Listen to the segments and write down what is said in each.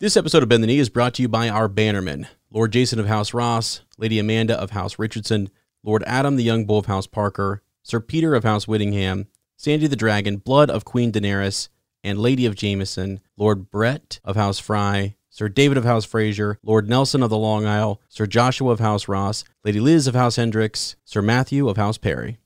This episode of Bend the Knee is brought to you by our bannermen Lord Jason of House Ross, Lady Amanda of House Richardson, Lord Adam the Young Bull of House Parker, Sir Peter of House Whittingham, Sandy the Dragon, Blood of Queen Daenerys, and Lady of Jameson, Lord Brett of House Fry, Sir David of House Fraser, Lord Nelson of the Long Isle, Sir Joshua of House Ross, Lady Liz of House Hendricks, Sir Matthew of House Perry.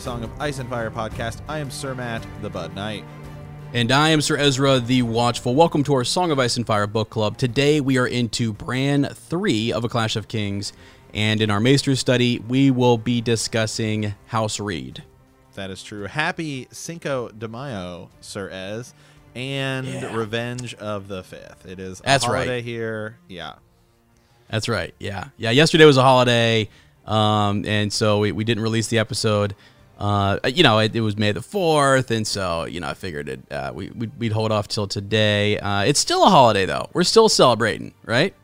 A Song of Ice and Fire podcast. I am Sir Matt, the Bud Knight. And I am Sir Ezra the Watchful. Welcome to our Song of Ice and Fire book club. Today we are into Bran 3 of A Clash of Kings. And in our Maester study, we will be discussing House Reed. That is true. Happy Cinco de Mayo, Sir Ez, and Yeah. Revenge of the Fifth. It is a That's right. here. Yeah. That's right. Yeah. Yeah. Yesterday was a holiday. Um, and so we, we didn't release the episode. Uh, you know, it, it was May the 4th. And so, you know, I figured it, uh, we, we'd, we'd hold off till today. Uh, it's still a holiday, though. We're still celebrating, right?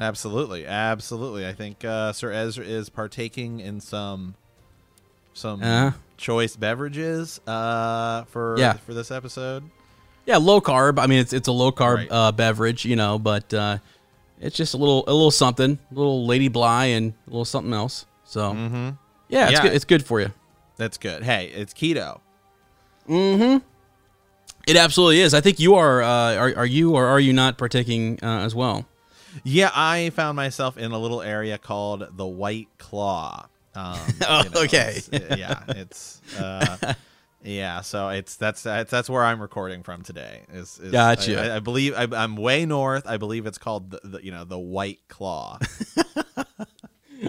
Absolutely. Absolutely. I think uh, Sir Ezra is partaking in some some Uh-huh. choice beverages uh, for Yeah. for this episode. Yeah, low carb. I mean, it's it's a low carb Right. uh, beverage, you know, but uh, it's just a little a little something, a little Lady Bly and a little something else. So Mm-hmm. yeah, it's Yeah. good. It's good for you. That's good. Hey, it's keto. Mm-hmm. It absolutely is. I think you are. Uh, are are you or are you not partaking uh, as well? Yeah, I found myself in a little area called the White Claw. Um, Oh, you know, okay. it's- yeah, it's uh, yeah. So it's that's that's that's where I'm recording from today. Is, is Gotcha. I, I believe I, I'm way north. I believe it's called the, the you know the White Claw.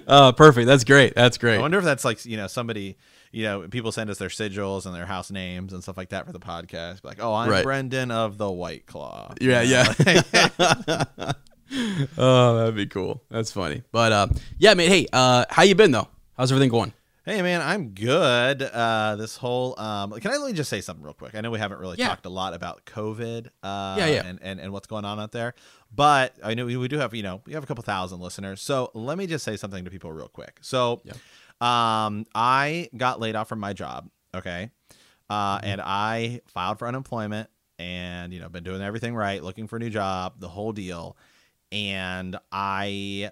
Uh, perfect. That's great. That's great. I wonder if that's like you know somebody you know people send us their sigils and their house names and stuff like that for the podcast. Like, oh, I'm Right. Brendan of the White Claw. Yeah, yeah. oh, that'd be cool. That's funny. But uh, yeah, man. Hey, uh, how you been though? How's everything going? Hey man, I'm good. Uh, this whole um, can I let me just say something real quick? I know we haven't really Yeah. talked a lot about COVID, uh, Yeah, yeah. and, and and what's going on out there, but I know we, we do have you know we have a couple thousand listeners. So let me just say something to people real quick. So, Yeah. Um, I got laid off from my job. Okay, uh, Mm-hmm. and I filed for unemployment, and you know been doing everything right, looking for a new job, the whole deal, and I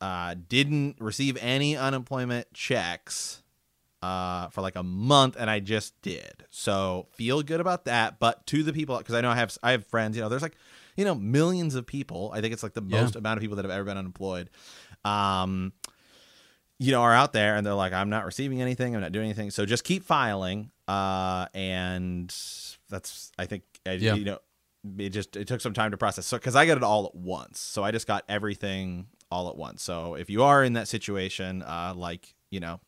uh, didn't receive any unemployment checks uh, for like a month, and I just did. So feel good about that. But to the people, because I know I have I have friends. You know, there's like you know millions of people. I think it's like the Yeah. most amount of people that have ever been unemployed. Um, you know, are out there and they're like, I'm not receiving anything. I'm not doing anything. So just keep filing. Uh, and that's I think I, Yeah. you know it just it took some time to process. So because I got it all at once, so I just got everything all at once. So if you are in that situation, uh, like you know,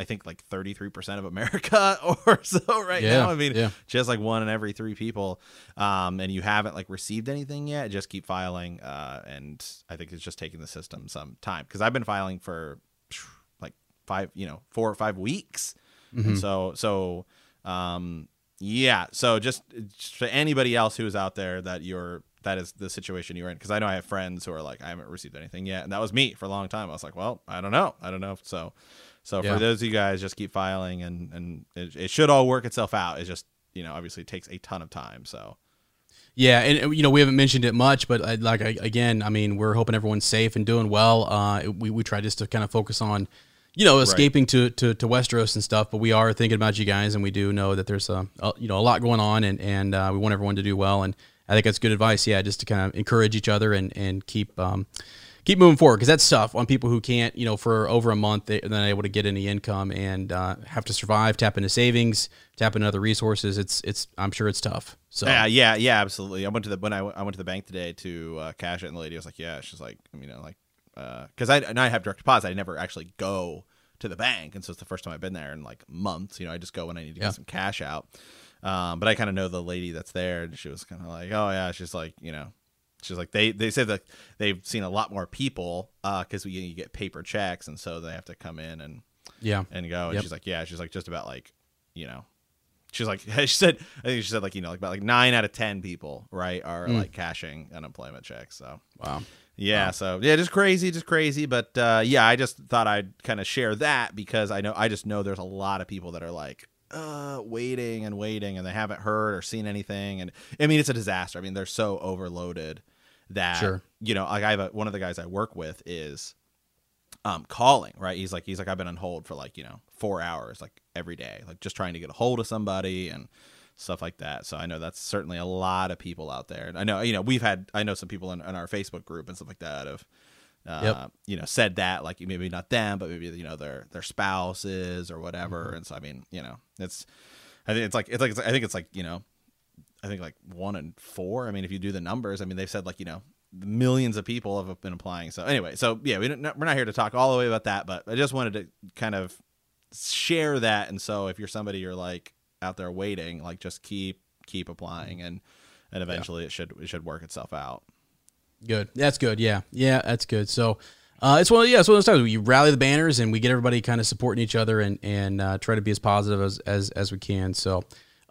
I think like thirty three percent of America or so right Yeah, now. I mean, yeah. just like one in every three people, um, and you haven't like received anything yet, just keep filing. Uh, and I think it's just taking the system some time because I've been filing for five, you know, four or five weeks. Mm-hmm. And so, so, um, yeah. So just, just for anybody else who is out there that you're, that is the situation you're in. Cause I know I have friends who are like, I haven't received anything yet. And that was me for a long time. I was like, well, I don't know. I don't know. So, so Yeah. for those of you guys, just keep filing and, and it, it should all work itself out. It just, you know, obviously takes a ton of time. So, Yeah, and you know we haven't mentioned it much, but uh, like again, I mean, we're hoping everyone's safe and doing well. Uh, we we try just to kind of focus on, you know, escaping to, to to Westeros and stuff. But we are thinking about you guys, and we do know that there's a, a you know a lot going on, and and uh, we want everyone to do well. And I think that's good advice. Yeah, just to kind of encourage each other and and keep um, keep moving forward because that's tough on people who can't, you know, for over a month they, they're not able to get any income and uh, have to survive, tap into savings, tap into other resources. It's it's I'm sure it's tough. So Yeah, yeah, yeah, absolutely. I went to the when I, I went to the bank today to uh, cash it, and the lady was like, "Yeah," she's like, you know, like, because I and I have direct deposit, I never actually go to the bank, and so it's the first time I've been there in like months. You know, I just go when I need to Yeah. get some cash out. Um, but I kind of know the lady that's there, and she was kind of like, "Oh yeah," she's like, you know, she's like they they said that they've seen a lot more people because you, you get paper checks and so they have to come in and Yeah. and go. And Yep. she's like, yeah, she's like just about like, you know, she's like, she said, I think she said like, you know, like about like nine out of 10 people, right, are Mm. like cashing unemployment checks. So, Wow. Yeah, Wow. so yeah, just crazy, just crazy. But uh, yeah, I just thought I'd kind of share that because I know, I just know there's a lot of people that are like, uh, waiting and waiting and they haven't heard or seen anything. And I mean, it's a disaster. I mean, they're so overloaded that, Sure. you know, like I have a, one of the guys I work with is um calling right he's like he's like i've been on hold for like you know four hours like every day like just trying to get a hold of somebody and stuff like that so i know that's certainly a lot of people out there and i know you know we've had i know some people in, in our facebook group and stuff like that have uh, Yep. you know said that like maybe not them but maybe you know their their spouses or whatever Mm-hmm. and so i mean you know it's i think it's like it's like i think it's like you know I think like one in four. I mean, if you do the numbers, I mean, they've said like you know millions of people have been applying. So anyway, so yeah, we don't, we're not here to talk all the way about that, but I just wanted to kind of share that. And so if you're somebody you're like out there waiting, like just keep keep applying, and and eventually it should it should work itself out. Good. That's good. Yeah. Yeah, that's good. So uh, it's one of yeah, it's one of those times where you rally the banners and we get everybody kind of supporting each other and and uh, try to be as positive as as, as we can. So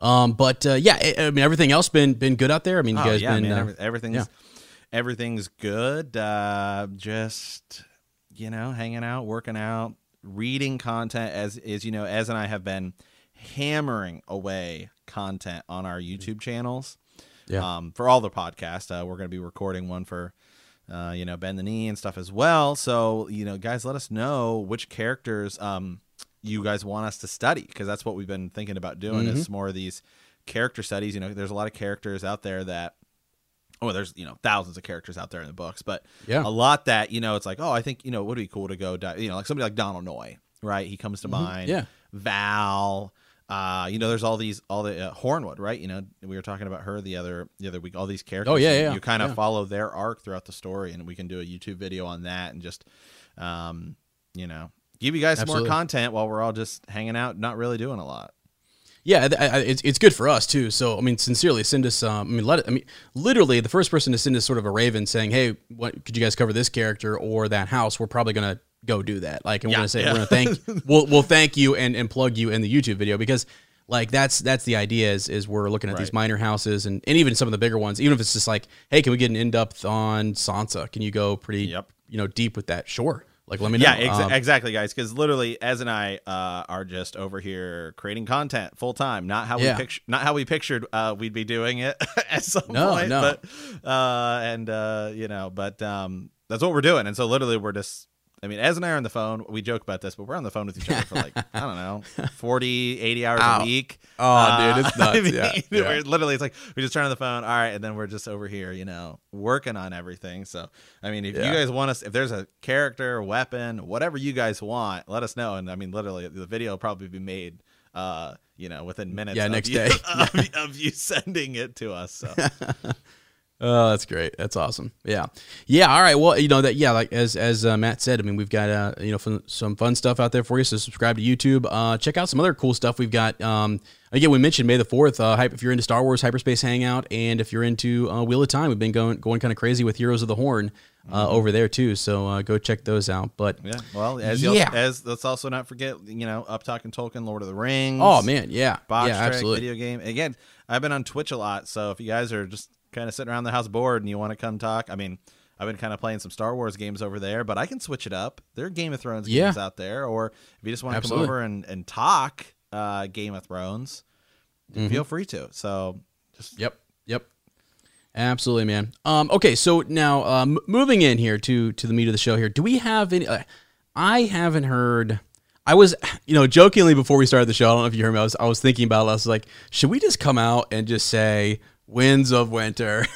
um, but uh, yeah, I, I mean everything else been been good out there. I mean, you Oh, guys yeah, been man, uh, every- everything's yeah. everything's good. Uh, just you know, hanging out, working out, reading content. As is you know, as and I have been hammering away content on our YouTube channels. Yeah. Um, for all the podcasts, uh, we're going to be recording one for. Uh, you know, bend the knee and stuff as well. So, you know, guys, let us know which characters um, you guys want us to study because that's what we've been thinking about doing Mm-hmm. is more of these character studies. You know, there's a lot of characters out there that oh, there's you know thousands of characters out there in the books, but Yeah. a lot that you know it's like oh, I think you know it would be cool to go, di- you know, like somebody like Donal Noye, right? He comes to mind. Mm-hmm. Yeah. Val. Uh, you know, there's all these, all the uh, Hornwood, right? You know, we were talking about her the other the other week. All these characters. Oh, yeah, yeah, You kind of yeah. follow their arc throughout the story, and we can do a YouTube video on that, and just, um, you know, give you guys some Absolutely. more content while we're all just hanging out, not really doing a lot. Yeah, it's it's good for us too. So I mean, sincerely, send us. Um, I mean, let it. I mean, literally, the first person to send us sort of a raven saying, "Hey, what could you guys cover this character or that house?" We're probably gonna go do that. Like, and we're gonna say yeah. we're gonna thank. we'll we'll thank you and and plug you in the YouTube video because like that's that's the idea is is we're looking at these minor houses and and even some of the bigger ones. Even if it's just like, hey, can we get an in depth on Sansa? Can you go pretty Yep. you know deep with that? Sure. Like, let me know. Yeah, Um, exactly, guys. Because literally, as and I uh, are just over here creating content full time. Not how Yeah. we picture, not how we pictured uh, we'd be doing it at some No, point. no. But uh, and uh, you know, but um, that's what we're doing. And so literally, we're just. I mean, as and I are on the phone. We joke about this, but we're on the phone with each other for like, I don't know, 40, 80 hours Ow. a week. Oh, dude, it's I nuts. mean, Yeah, yeah. We're literally, it's like we just turn on the phone. All right. And then we're just over here, you know, working on everything. So, I mean, if Yeah. you guys want us, if there's a character, weapon, whatever you guys want, let us know. And I mean, literally, the video will probably be made, uh, you know, within minutes. Yeah, of next you, day. of, of you sending it to us. So, Oh, that's great. That's awesome. Yeah, yeah. All right. Well, you know that. Yeah, like as as uh, Matt said, I mean, we've got uh, you know fun, some fun stuff out there for you. So subscribe to YouTube. Uh, check out some other cool stuff we've got. Um, again, we mentioned May the Fourth. Uh, if you're into Star Wars Hyperspace Hangout, and if you're into uh, Wheel of Time, we've been going going kind of crazy with Heroes of the Horn uh, over there too. So uh, go check those out. But yeah. Well, as Yeah. as let's also not forget, you know, Up Talking Tolkien, Lord of the Rings. oh man, yeah, Box yeah, absolutely. video game. Again, I've been on Twitch a lot, so if you guys are just kind of sitting around the house bored and you want to come talk, I mean, I've been kind of playing some Star Wars games over there, but I can switch it up. There are Game of Thrones Yeah. games out there, or if you just want to come over and, and talk uh, Game of Thrones, Mm-hmm. feel free to. So just Yep. Yep. Absolutely, man. Um, okay, so now um, moving in here to to the meat of the show here. Do we have any? Uh, I haven't heard. I was, you know, jokingly before we started the show. I don't know if you heard me. I was, I was thinking about. It. I was like, should we just come out and just say "Winds of Winter"?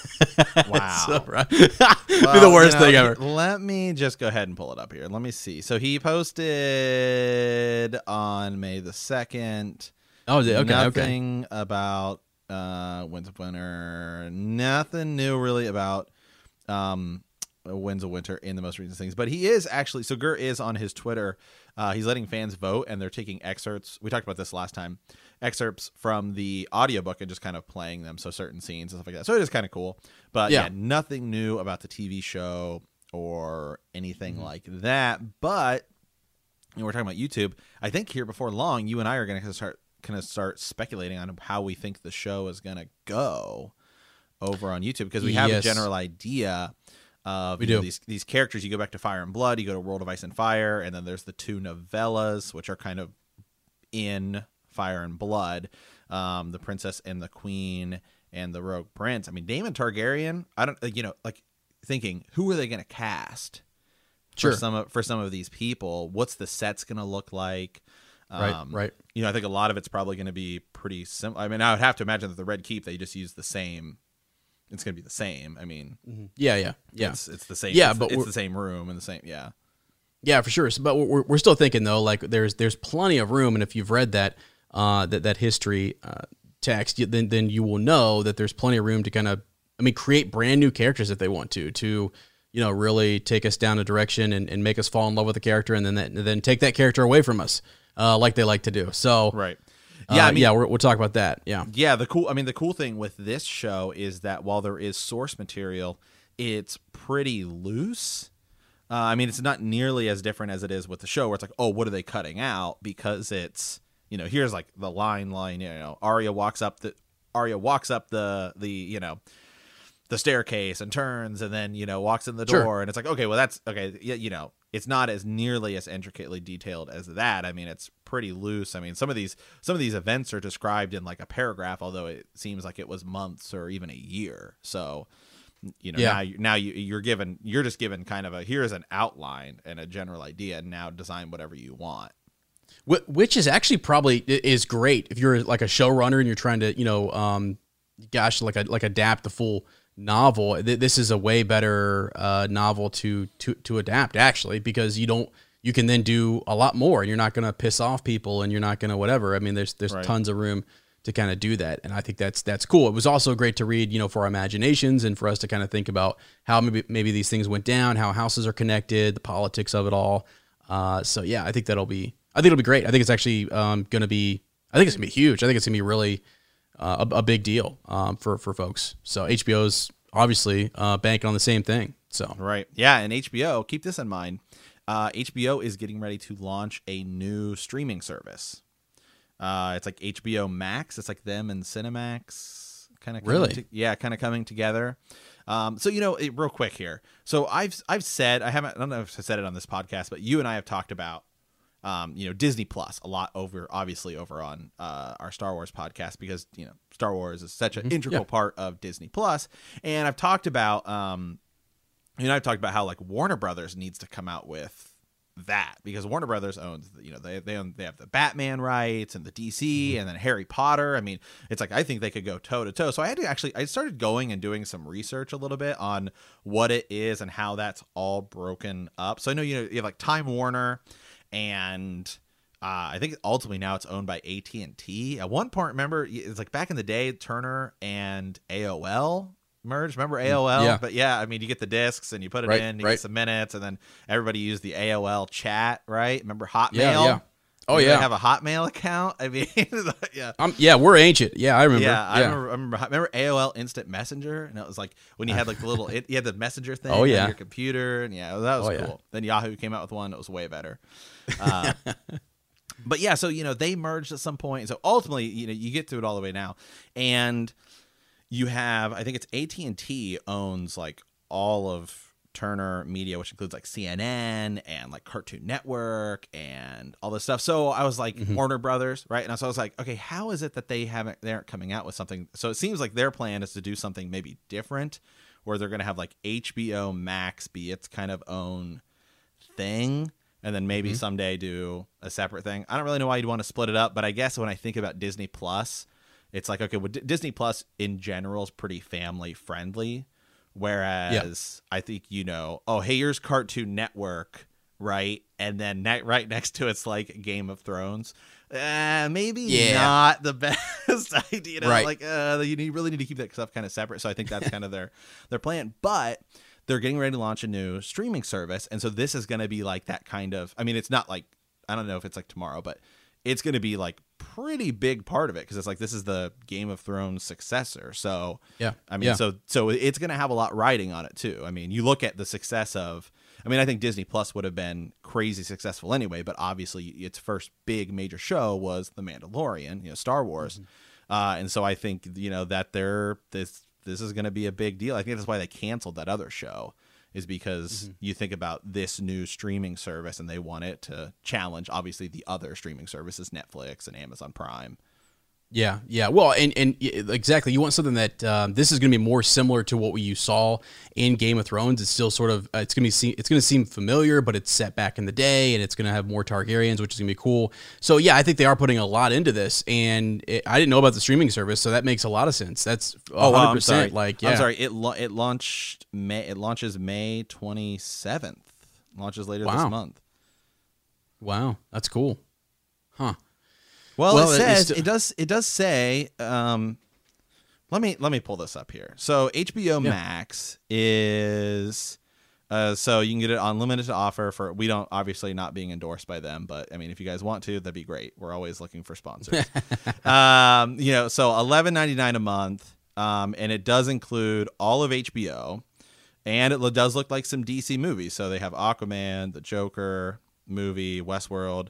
Wow. So, right? Be the worst you know, thing ever. Let me just go ahead and pull it up here. Let me see. So he posted on May the second. Oh, okay, okay. nothing about uh Winds of Winter. Nothing new really about um Winds of Winter in the most recent things. But he is actually so Gur is on his Twitter. Uh, he's letting fans vote, and they're taking excerpts. We talked about this last time. Excerpts from the audiobook and just kind of playing them. So certain scenes and stuff like that. So it is kind of cool. But yeah. yeah. nothing new about the TV show or anything mm-hmm. like that. But you know, we're talking about YouTube. I think here before long, you and I are going to start kind of start speculating on how we think the show is going to go over on YouTube because we have yes. a general idea of we do. Know, these these characters. You go back to Fire and Blood, you go to World of Ice and Fire, and then there's the two novellas which are kind of in Fire and Blood, um, the Princess and the Queen and the Rogue Prince. I mean, Daemon Targaryen. I don't, you know, like thinking who are they going to cast sure. for some of, for some of these people? What's the sets going to look like? right, um, right. You know, I think a lot of it's probably going to be pretty simple. I mean, I would have to imagine that the Red Keep they just use the same it's going to be the same. I mean, mm-hmm. yeah, yeah, yeah. It's, it's the same. Yeah, it's, but it's the same room and the same. Yeah, yeah, for sure. But we're, we're still thinking though, like there's there's plenty of room, and if you've read that uh, that that history uh, text, then then you will know that there's plenty of room to kind of, I mean, create brand new characters if they want to to you know really take us down a direction and, and make us fall in love with the character, and then that, and then take that character away from us, uh, like they like to do. So right. Yeah, uh, I mean, yeah, we will talk about that. Yeah, yeah. The cool, I mean, the cool thing with this show is that while there is source material, it's pretty loose. Uh, I mean, it's not nearly as different as it is with the show, where it's like, oh, what are they cutting out? Because it's, you know, here's like the line, line. You know, Arya walks up the Arya walks up the the you know the staircase and turns and then you know walks in the door sure. and it's like okay well that's okay you know it's not as nearly as intricately detailed as that i mean it's pretty loose i mean some of these some of these events are described in like a paragraph although it seems like it was months or even a year so you know yeah. now you now you you're given you're just given kind of a here's an outline and a general idea and now design whatever you want which is actually probably is great if you're like a showrunner and you're trying to you know um gosh like a like adapt the full novel. This is a way better uh, novel to to to adapt actually because you don't you can then do a lot more and you're not going to piss off people and you're not going to whatever. I mean, there's there's right. tons of room to kind of do that, and I think that's that's cool. It was also great to read, you know, for our imaginations and for us to kind of think about how maybe maybe these things went down, how houses are connected, the politics of it all. Uh, so yeah, I think that'll be I think it'll be great. I think it's actually um, going to be I think it's gonna be huge. I think it's gonna be really uh, a, a, big deal um, for for folks. So HBO's obviously uh, banking on the same thing. So right, yeah, and HBO. Keep this in mind. Uh, HBO is getting ready to launch a new streaming service. Uh, it's like HBO Max. It's like them and Cinemax kind of really, to, yeah, kind of coming together. Um, so you know, it, real quick here. So I've I've said I haven't I don't know if I said it on this podcast, but you and I have talked about um, you know Disney Plus a lot over obviously over on uh, our Star Wars podcast because you know Star Wars is such an mm-hmm. integral yeah. part of Disney Plus, and I've talked about um, you know I've talked about how like Warner Brothers needs to come out with that because Warner Brothers owns you know they they own, they have the Batman rights and the DC mm-hmm. and then Harry Potter. I mean, it's like I think they could go toe to toe. So I had to actually I started going and doing some research a little bit on what it is and how that's all broken up. So I know you know you have like Time Warner and uh, I think ultimately now it's owned by AT and T. At one point, remember it's like back in the day, Turner and AOL merged. Remember mm, AOL? Yeah. But yeah, I mean, you get the discs and you put it right, in, you right. get some minutes, and then everybody used the AOL chat, right? Remember Hotmail? Yeah, yeah. Oh you yeah, have a Hotmail account. I mean, yeah, um, yeah, we're ancient. Yeah, I remember. Yeah, yeah. I, remember, I remember. remember. AOL Instant Messenger, and it was like when you had like the little, it, you had the messenger thing. Oh yeah, on your computer, and yeah, that was oh, cool. Yeah. Then Yahoo came out with one that was way better. Uh, but yeah, so you know they merged at some point. So ultimately, you know, you get through it all the way now, and you have I think it's AT and T owns like all of Turner Media, which includes like CNN and like Cartoon Network and all this stuff. So I was like mm-hmm. Warner Brothers, right? And so I was like, okay, how is it that they haven't they aren't coming out with something? So it seems like their plan is to do something maybe different, where they're going to have like HBO Max be its kind of own thing and then maybe mm-hmm. someday do a separate thing. I don't really know why you'd want to split it up, but I guess when I think about Disney Plus, it's like okay, well, D- Disney Plus in general is pretty family friendly, whereas yeah. I think you know, oh hey, here's Cartoon Network, right, and then ne- right next to it's like Game of Thrones. Uh, maybe yeah. not the best idea. Right. Like uh, you need, really need to keep that stuff kind of separate. So I think that's kind of their their plan. But they're getting ready to launch a new streaming service, and so this is going to be like that kind of. I mean, it's not like I don't know if it's like tomorrow, but it's going to be like pretty big part of it because it's like this is the Game of Thrones successor. So yeah, I mean, yeah. so so it's going to have a lot riding on it too. I mean, you look at the success of. I mean, I think Disney Plus would have been crazy successful anyway, but obviously its first big major show was The Mandalorian, you know, Star Wars, mm-hmm. uh, and so I think you know that they're this this is going to be a big deal. I think that's why they canceled that other show is because mm-hmm. you think about this new streaming service and they want it to challenge obviously the other streaming services Netflix and Amazon Prime. Yeah, yeah. Well, and and exactly, you want something that um, this is going to be more similar to what you saw in Game of Thrones. It's still sort of uh, it's going to be it's going to seem familiar, but it's set back in the day, and it's going to have more Targaryens, which is going to be cool. So yeah, I think they are putting a lot into this, and it, I didn't know about the streaming service, so that makes a lot of sense. That's oh, 100 percent like yeah. I'm sorry, it lo- it launched May it launches May 27th. Launches later wow. this month. Wow, that's cool, huh? Well, well it says it does. It does say. Um, let me let me pull this up here. So HBO yeah. Max is. Uh, so you can get it on unlimited offer for we don't obviously not being endorsed by them, but I mean if you guys want to, that'd be great. We're always looking for sponsors. um, you know, so eleven ninety nine a month, um, and it does include all of HBO, and it does look like some DC movies. So they have Aquaman, the Joker movie, Westworld.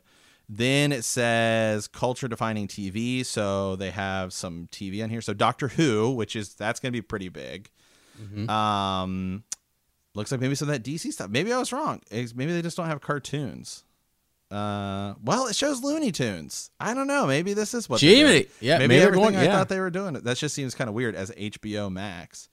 Then it says culture defining TV. So they have some TV on here. So Doctor Who, which is that's going to be pretty big. Mm-hmm. Um, looks like maybe some of that DC stuff. Maybe I was wrong. Maybe they just don't have cartoons. Uh, well, it shows Looney Tunes. I don't know. Maybe this is what. Jiminy, yeah, maybe, maybe everything going, I thought they were doing. That just seems kind of weird as HBO Max.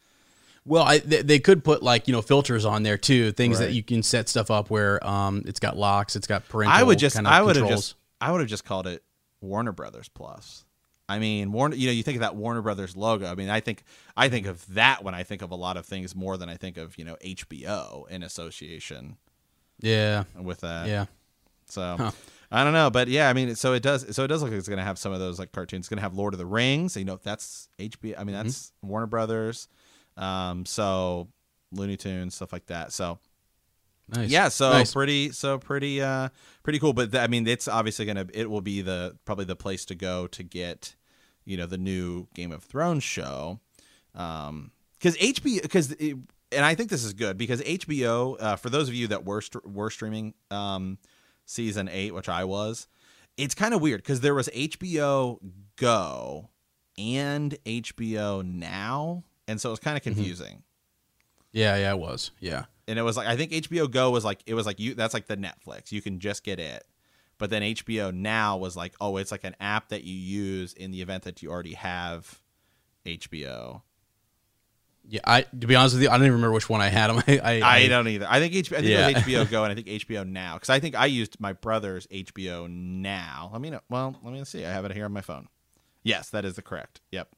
Well, I, they, they, could put like you know filters on there too, things right. that you can set stuff up where um it's got locks, it's got parental. I would just, kind of I would have just, I would have just called it Warner Brothers Plus. I mean, Warner. You know, you think of that Warner Brothers logo. I mean, I think I think of that when I think of a lot of things more than I think of you know HBO in association. Yeah. With that. Yeah. So. Huh. I don't know, but yeah, I mean, so it does. So it does look like it's going to have some of those like cartoons. It's going to have Lord of the Rings. You know, that's HBO. I mean, mm-hmm. that's mm-hmm. Warner Brothers. Um, so Looney Tunes, stuff like that. So Nice. Yeah, so nice. pretty, so pretty, uh, pretty cool. But th- I mean, it's obviously gonna, it will be the probably the place to go to get, you know, the new Game of Thrones show, um, because HBO, because and I think this is good because HBO, uh, for those of you that were st- were streaming, um, season eight, which I was, it's kind of weird because there was HBO Go and HBO Now and so it was kind of mm-hmm. confusing. Mm-hmm. Yeah, yeah, it was. Yeah, and it was like I think HBO Go was like it was like you that's like the Netflix. You can just get it, but then HBO Now was like oh, it's like an app that you use in the event that you already have HBO. Yeah, I to be honest with you, I don't even remember which one I had. I I, I, I don't either. I think, HBO, I think yeah. it was HBO Go and I think HBO Now because I think I used my brother's HBO Now. Let me know. Well, let me see. I have it here on my phone. Yes, that is the correct. Yep.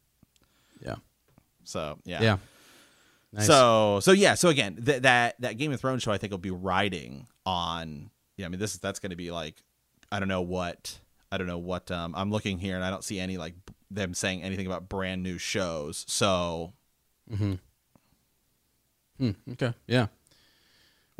So yeah, yeah. Nice. So so yeah. So again, th- that that Game of Thrones show I think will be riding on. Yeah, I mean this that's going to be like I don't know what I don't know what um, I'm looking here and I don't see any like them saying anything about brand new shows. So. Hmm. Hmm. Okay. Yeah.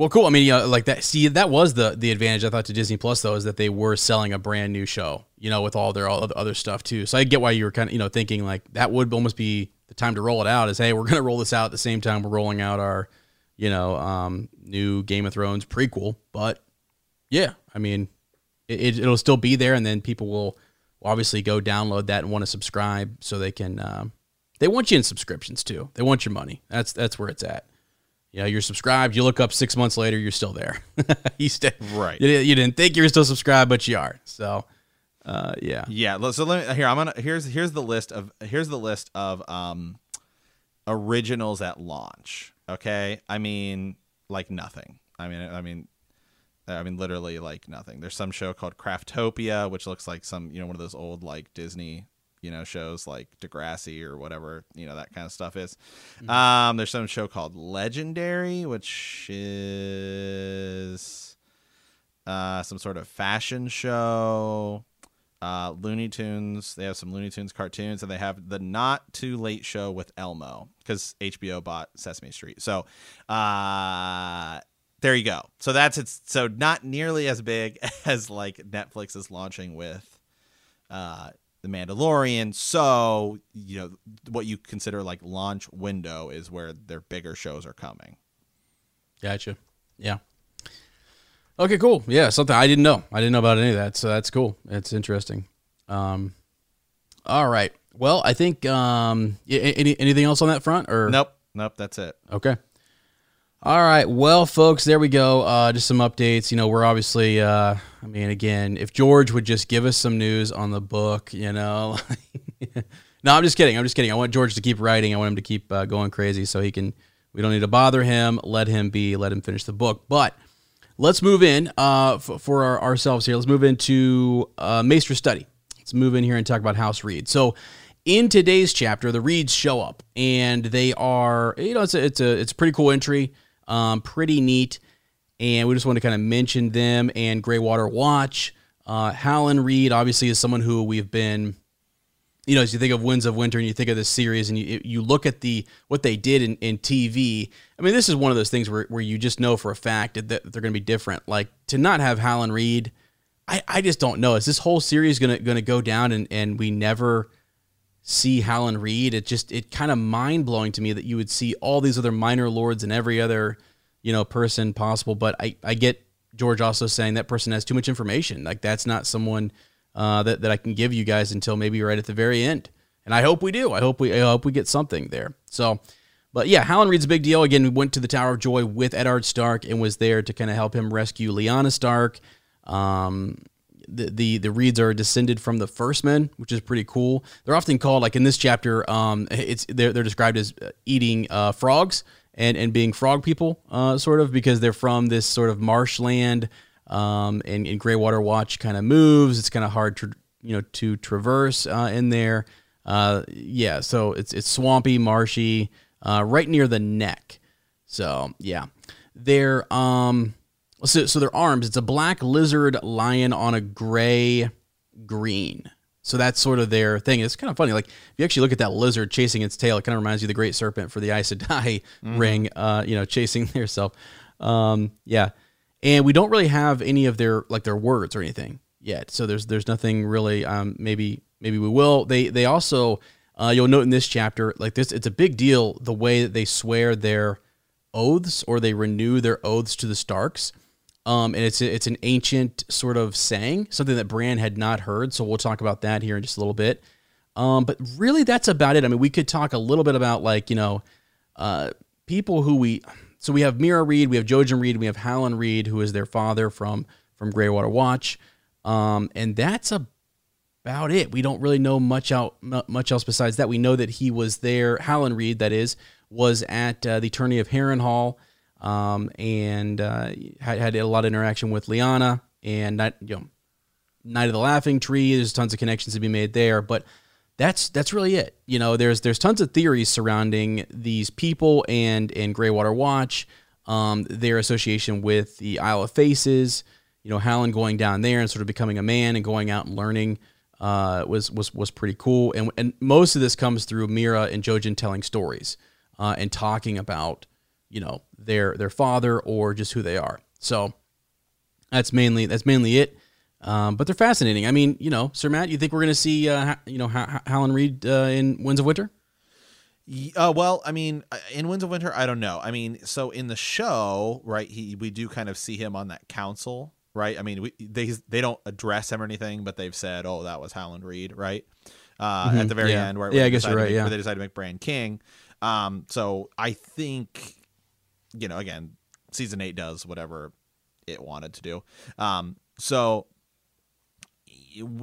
Well, cool. I mean, yeah, like that. See, that was the the advantage I thought to Disney Plus though is that they were selling a brand new show. You know, with all their all other stuff too. So I get why you were kind of you know thinking like that would almost be the time to roll it out is hey, we're gonna roll this out at the same time we're rolling out our, you know, um, new Game of Thrones prequel. But yeah, I mean, it, it will still be there, and then people will obviously go download that and want to subscribe so they can. Um, they want you in subscriptions too. They want your money. That's that's where it's at. Yeah, you're subscribed. You look up six months later, you're still there. you stay right. You, you, didn't think you were still subscribed, but you are. So uh, yeah, yeah. So let me here. I'm gonna here's here's the list of here's the list of um originals at launch. Okay, I mean like nothing. I mean I mean I mean literally like nothing. There's some show called Craftopia, which looks like some you know one of those old like Disney you know shows like Degrassi or whatever you know that kind of stuff is. Mm-hmm. Um, there's some show called Legendary, which is uh, some sort of fashion show. Uh, Looney Tunes. They have some Looney Tunes cartoons, and they have the Not Too Late Show with Elmo because HBO bought Sesame Street. So, uh, there you go. So that's it's so not nearly as big as like Netflix is launching with uh, the Mandalorian. So you know what you consider like launch window is where their bigger shows are coming. Gotcha. Yeah. Okay, cool. Yeah, something I didn't know. I didn't know about any of that, so that's cool. It's interesting. Um, all right. Well, I think um, any anything else on that front or nope, nope. That's it. Okay. All right. Well, folks, there we go. Uh, just some updates. You know, we're obviously. Uh, I mean, again, if George would just give us some news on the book, you know. no, I'm just kidding. I'm just kidding. I want George to keep writing. I want him to keep uh, going crazy so he can. We don't need to bother him. Let him be. Let him finish the book. But let's move in uh, f- for our, ourselves here. Let's move into uh, Maester Study. Let's move in here and talk about House Reed. So, in today's chapter, the Reeds show up, and they are, you know, it's a it's a it's a pretty cool entry, um, pretty neat, and we just want to kind of mention them and Greywater Watch. Uh, Howland Reed obviously is someone who we've been you know, as you think of Winds of Winter and you think of this series and you you look at the what they did in, in TV, I mean, this is one of those things where, where you just know for a fact that they're going to be different. Like to not have Howland Reed, I, I just don't know. Is this whole series going to going to go down and, and we never see Howland Reed? It just it kind of mind blowing to me that you would see all these other minor lords and every other you know person possible. But I I get George also saying that person has too much information. Like that's not someone uh, that that I can give you guys until maybe right at the very end. And I hope we do. I hope we I hope we get something there. So, but yeah, Howland Reed's a big deal. Again, we went to the Tower of Joy with Eddard Stark and was there to kind of help him rescue Lyanna Stark. Um, the, the the Reeds are descended from the First Men, which is pretty cool. They're often called like in this chapter, um, it's they're they're described as eating uh, frogs and and being frog people, uh, sort of because they're from this sort of marshland um, and, and Greywater Watch kind of moves. It's kind of hard to you know to traverse uh, in there. Uh, yeah, so it's it's swampy, marshy, uh, right near the neck. So yeah, their um, so so their arms. It's a black lizard lion on a gray green. So that's sort of their thing. It's kind of funny. Like if you actually look at that lizard chasing its tail, it kind of reminds you of the Great Serpent for the Aes Sedai mm-hmm. ring. Uh, you know, chasing yourself. Um, yeah and we don't really have any of their like their words or anything yet. So there's there's nothing really. Um, maybe maybe we will. They they also uh, you'll note in this chapter like this. It's a big deal the way that they swear their oaths or they renew their oaths to the Starks. Um, and it's it's an ancient sort of saying, something that Bran had not heard. So we'll talk about that here in just a little bit. Um, but really, that's about it. I mean, we could talk a little bit about like you know, uh, people who we so we have Meera Reed, we have Jojen Reed, we have Howland Reed, who is their father from from Greywater Watch, um, and that's about it. We don't really know much out much else besides that. We know that he was there. Howland Reed, that is, was at uh, the tourney of Harrenhal, um, and uh, had, had a lot of interaction with Lyanna and you know, Night of the Laughing Tree. There's tons of connections to be made there, but that's that's really it. You know, there's there's tons of theories surrounding these people and and Greywater Watch, um, their association with the Isle of Faces. You know, Howland going down there and sort of becoming a man and going out and learning uh, was was was pretty cool. And and most of this comes through Meera and Jojen telling stories uh, and talking about you know their their father or just who they are. So that's mainly that's mainly it. Um, but they're fascinating. I mean, you know, Sir Matt, you think we're going to see, uh, you know, H- Reed uh, in Winds of Winter? Uh, well, I mean, uh, in Winds of Winter, I don't know. I mean, so in the show, right? He we do kind of see him on that council, right? I mean, we, they they don't address him or anything, but they've said, "Oh, that was Howland Reed," right? Uh, mm-hmm. At the very yeah. end, where yeah, I guess you're right. Make, yeah, where they decided to make Bran king. Um, so I think, you know, again, season eight does whatever it wanted to do. Um, so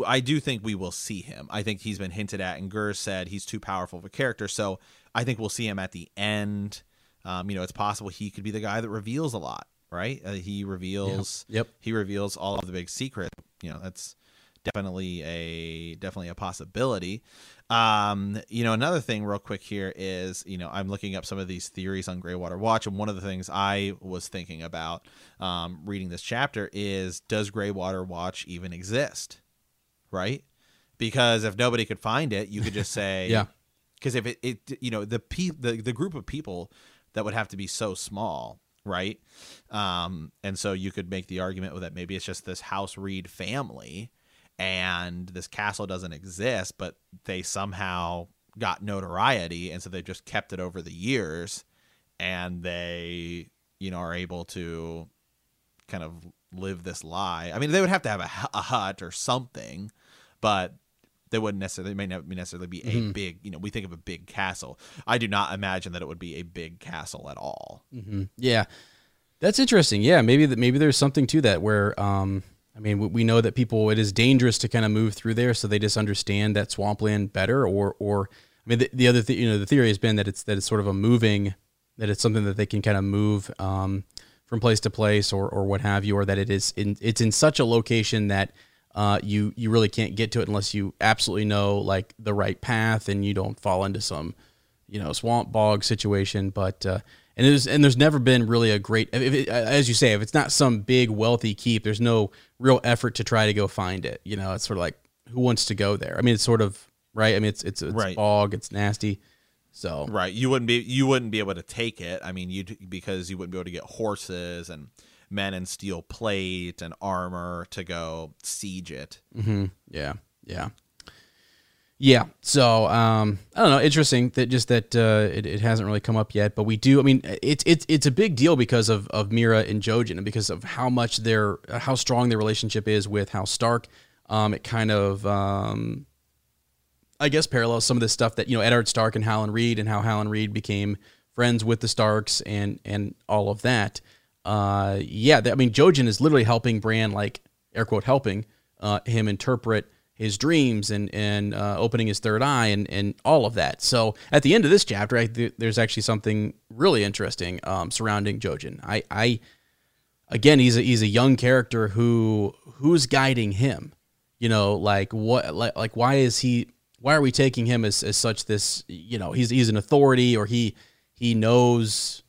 I do think we will see him. I think he's been hinted at, and Gur said he's too powerful of a character. So I think we'll see him at the end. Um, you know, it's possible he could be the guy that reveals a lot, right? Uh, he reveals. Yeah. Yep. He reveals all of the big secret. You know, that's definitely a definitely a possibility. Um, you know, another thing, real quick here is, you know, I'm looking up some of these theories on Greywater Watch, and one of the things I was thinking about um, reading this chapter is, does Greywater Watch even exist? Right? Because if nobody could find it, you could just say, Yeah. Because if it, it, you know, the pe- the the group of people that would have to be so small, right? Um, and so you could make the argument that maybe it's just this House Reed family, and this castle doesn't exist, but they somehow got notoriety, and so they just kept it over the years, and they, you know, are able to kind of live this lie. I mean, they would have to have a, a hut or something, but they wouldn't necessarily. They may not necessarily be a Mhm. big. You know, we think of a big castle. I do not imagine that it would be a big castle at all. hmm Yeah, that's interesting. Yeah, maybe that maybe there's something to that where um, I mean, we, we know that people it is dangerous to kind of move through there, so they just understand that swampland better. Or or I mean, the, the other thing you know the theory has been that it's that it's sort of a moving that it's something that they can kind of move um, from place to place or or what have you, or that it is in it's in such a location that. Uh, you you really can't get to it unless you absolutely know like the right path and you don't fall into some you know swamp bog situation but uh and there's and there's never been really a great if it, as you say if it's not some big wealthy keep there's no real effort to try to go find it you know it's sort of like who wants to go there i mean it's sort of right i mean it's it's, it's Right. bog it's nasty so Right. You wouldn't be you wouldn't be able to take it. I mean, you because you wouldn't be able to get horses and men in steel plate and armor to go siege it. hmm yeah yeah yeah so um i don't know interesting that just that uh it, it hasn't really come up yet but we do i mean it's it's it's a big deal because of of meera and jojen and because of how much their how strong their relationship is with house stark um it kind of um I guess parallels some of the stuff that you know Eddard Stark and Howland Reed and how Howland Reed became friends with the Starks and and all of that. Uh, yeah, I mean Jojen is literally helping Bran, like air quote helping uh, him interpret his dreams and and uh, opening his third eye and and all of that. So at the end of this chapter, I, th- there's actually something really interesting um, surrounding Jojen. I I again he's a he's a young character who who's guiding him you know like what like, like why is he why are we taking him as, as such this you know he's he's an authority or he he knows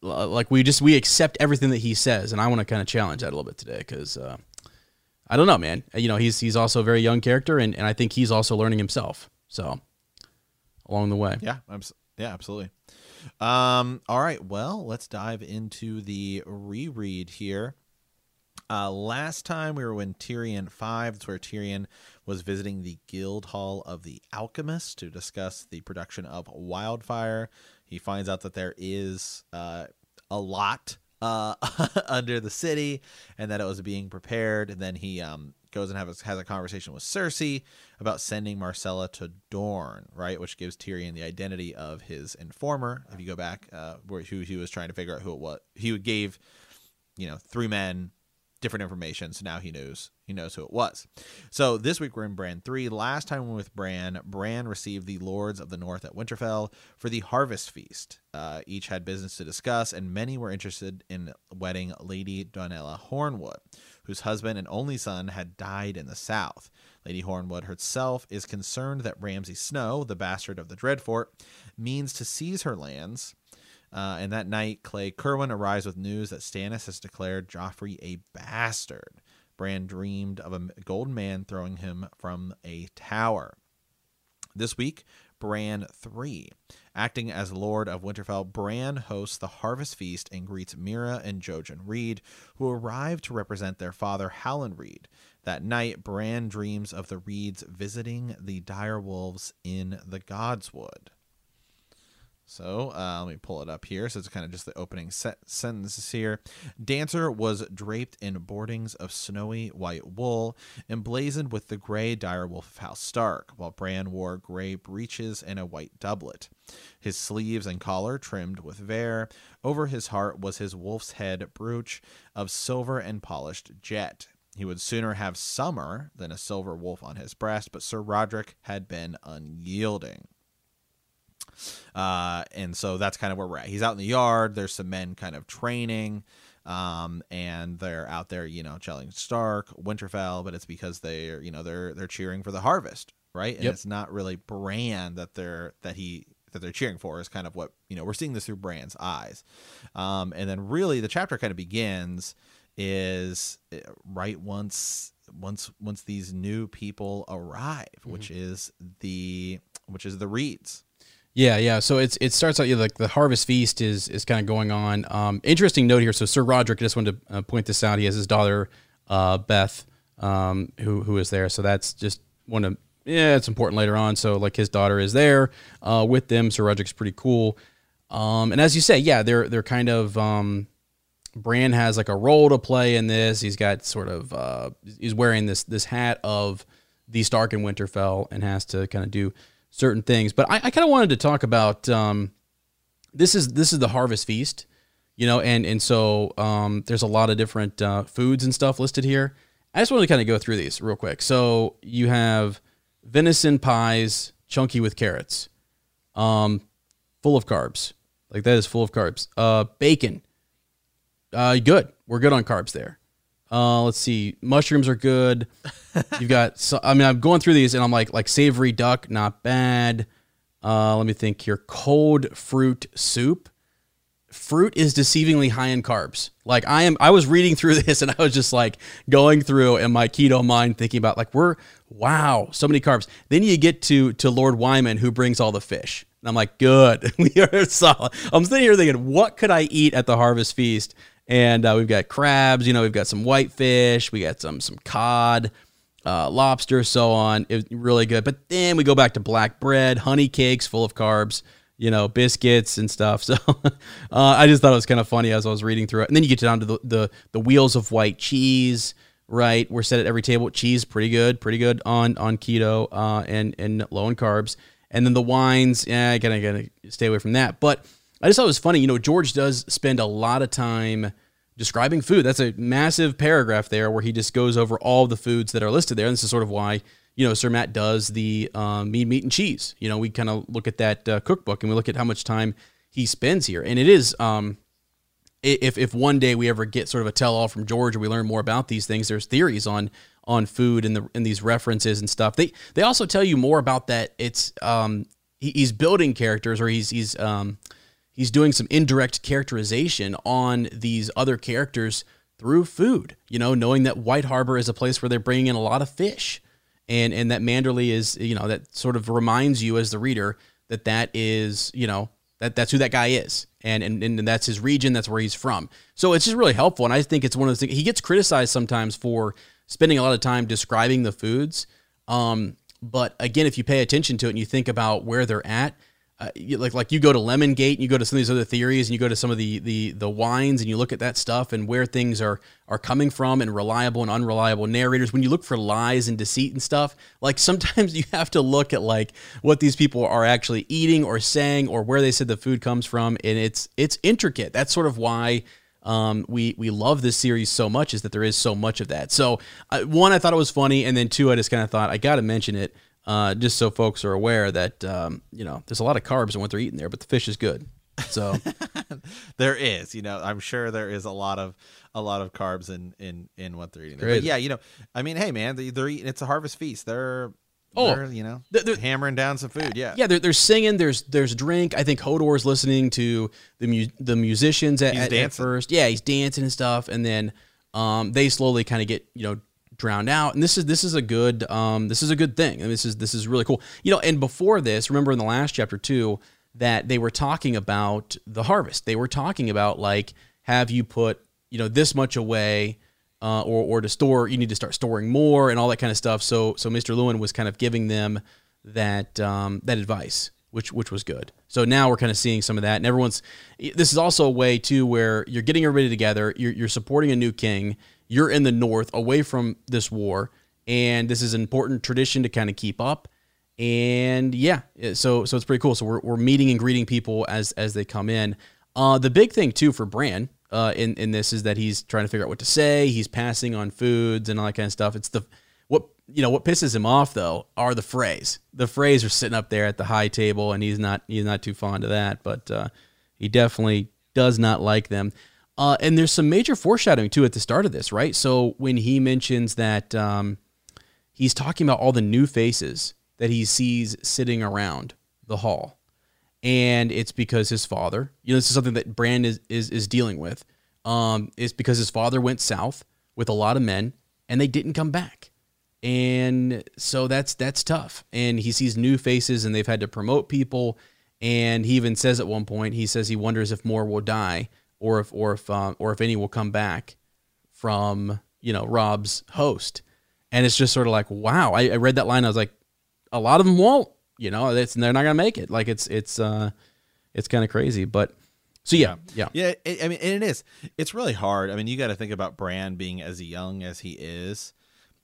like we just we accept everything that he says and i want to kind of challenge that a little bit today because uh, i don't know man you know he's he's also a very young character and, and i think he's also learning himself so along the way Yeah, yeah, absolutely. Um, all right, well, let's dive into the reread here. Uh, last time we were in Tyrion 5. That's where Tyrion was visiting the Guild Hall of the Alchemists to discuss the production of Wildfire. He finds out that there is uh, a lot uh, under the city and that it was being prepared. And then he um, goes and have a, has a conversation with Cersei about sending Myrcella to Dorne, right? Which gives Tyrion the identity of his informer. If you go back, uh, where who he was trying to figure out who it was, he gave, you know, three men different information. So now he knows he knows who it was. So this week we're in Bran three. Last time we were with Bran, Bran received the Lords of the North at Winterfell for the Harvest Feast. Uh, each had business to discuss, and many were interested in wedding Lady Donella Hornwood, whose husband and only son had died in the South. Lady Hornwood herself is concerned that Ramsay Snow, the bastard of the Dreadfort, means to seize her lands. Uh, and that night, Cley Cerwyn arrives with news that Stannis has declared Joffrey a bastard. Bran dreamed of a golden man throwing him from a tower. This week, Bran 3. Acting as Lord of Winterfell, Bran hosts the Harvest Feast and greets Meera and Jojen Reed, who arrive to represent their father, Howland Reed. That night, Bran dreams of the Reeds visiting the dire wolves in the Godswood. So uh, let me pull it up here. So it's kind of just the opening set sentences here. Dancer was draped in bardings of snowy white wool, emblazoned with the gray direwolf of House Stark, while Bran wore gray breeches and a white doublet. His sleeves and collar trimmed with vair. Over his heart was his wolf's head brooch of silver and polished jet. He would sooner have summer than a silver wolf on his breast, but Sir Rodrik had been unyielding. Uh, and so that's kind of where we're at. He's out in the yard. There's some men kind of training, um, and they're out there, you know, challenging Stark, Winterfell, but it's because they're, you know, they're they're cheering for the harvest, right? And Yep. it's not really Bran that they're that he that they're cheering for is kind of what you know we're seeing this through Bran's eyes, um, and then really the chapter kind of begins is uh, right once once once these new people arrive, mm-hmm. which is the which is the reeds. Yeah, yeah. So it's it starts out like the harvest feast is is kind of going on. Um, interesting note here. So Sir Rodrik, I just wanted to uh, point this out. He has his daughter uh, Beth, um, who who is there. So that's just one of yeah, it's important later on. So like his daughter is there uh, with them. Sir Rodrik's pretty cool. Um, and as you say, yeah, they're they're kind of um, Bran has like a role to play in this. He's got sort of uh, he's wearing this this hat of the Stark and Winterfell and has to kind of do certain things. But I, I kind of wanted to talk about um, this is this is the Harvest Feast, you know, and and so um, there's a lot of different uh, foods and stuff listed here. I just want to kind of go through these real quick. So you have venison pies, chunky with carrots, um, full of carbs. Like that is full of carbs. Uh, bacon, uh, good. We're good on carbs there. Uh, let's see. Mushrooms are good. You've got. So, I mean, I'm going through these, and I'm like, like savory duck, not bad. Uh, let me think here. Cold fruit soup. Fruit is deceivingly high in carbs. Like I am. I was reading through this, and I was just like going through in my keto mind, thinking about like we're wow, so many carbs. Then you get to to Lord Wyman, who brings all the fish. And I'm like, good. we are solid. I'm sitting here thinking, what could I eat at the harvest feast? And uh, we've got crabs. You know, we've got some whitefish, we got some some cod, uh, lobster, so on. It was really good. But then we go back to black bread, honey cakes full of carbs. You know, biscuits and stuff. So uh, I just thought it was kind of funny as I was reading through it. And then you get down to the, the the wheels of white cheese. Right, we're set at every table. Cheese, pretty good, pretty good on on keto uh, and and low in carbs. And then the wines, yeah, I gotta gotta stay away from that. But I just thought it was funny. You know, George does spend a lot of time describing food. That's a massive paragraph there where he just goes over all the foods that are listed there. And this is sort of why, you know, Sir Matt does the um, meat, meat, and cheese. You know, we kind of look at that uh, cookbook and we look at how much time he spends here. And it is, um, if, if one day we ever get sort of a tell all from George or we learn more about these things, there's theories on on food and the and these references and stuff. They they also tell you more about that. It's um, he, he's building characters or he's he's um, he's doing some indirect characterization on these other characters through food. You know, knowing that White Harbor is a place where they're bringing in a lot of fish, and and that Manderley is, you know, that sort of reminds you as the reader that that is, you know, that that's who that guy is, and and and that's his region, that's where he's from. So it's just really helpful, and I think it's one of those things. He gets criticized sometimes for spending a lot of time describing the foods. Um, but again, if you pay attention to it and you think about where they're at, uh, you, like like you go to Lemon Gate and you go to some of these other theories and you go to some of the the the wines and you look at that stuff and where things are are coming from and reliable and unreliable narrators. When you look for lies and deceit and stuff like sometimes you have to look at like what these people are actually eating or saying or where they said the food comes from. And it's it's intricate. That's sort of why um, we we love this series so much is that there is so much of that. So uh, one I thought it was funny. And then two I just kind of thought I got to mention it uh, just so folks are aware that um, you know there's a lot of carbs in what they're eating there, but the fish is good. So there is, you know, I'm sure there is a lot of a lot of carbs in in in what they're eating. There. But yeah, you know, I mean, hey man, they, are eating. It's a harvest feast. They're Oh, they're, you know, they're, they're, hammering down some food. Yeah, yeah. They're, they're singing. There's there's drink. I think Hodor's listening to the mu- the musicians at, at, at, first. Yeah, he's dancing and stuff, and then um, they slowly kind of get you know drowned out. And this is this is a good um, this is a good thing. And this is this is really cool. You know, and before this, remember in the last chapter too that they were talking about the harvest. They were talking about like have you put you know this much away. Uh, or, or to store, you need to start storing more and all that kind of stuff. So, so Maester Luwin was kind of giving them that um, that advice, which which was good. So now we're kind of seeing some of that, and everyone's. This is also a way too where you're getting everybody together. You're, you're supporting a new king you're in the north away from this war and this is an important tradition to kind of keep up. And yeah so so it's pretty cool. So we're, we're meeting and greeting people as as they come in. Uh, the big thing too for bran uh, in in this is that he's trying to figure out what to say. He's passing on foods and all that kind of stuff. It's the what you know what pisses him off though are the Freys the Freys are sitting up there at the high table and he's not he's not too fond of that but uh, he definitely does not like them uh, and there's some major foreshadowing too at the start of this, right? So when he mentions that um, he's talking about all the new faces that he sees sitting around the hall, and it's because his father, you know, this is something that Bran is is, is dealing with. Um, it's because his father went south with a lot of men, and they didn't come back. And so that's that's tough. And he sees new faces and they've had to promote people. And he even says at one point, he says he wonders if more will die or if or if um, or if any will come back from you know Robb's host. And it's just sort of like, wow. I, I read that line. I was like, a lot of them won't. You know, it's, they're not gonna make it. Like it's it's uh, it's kind of crazy. But so yeah, yeah, yeah. It, I mean, it is. It's really hard. I mean, you got to think about Bran being as young as he is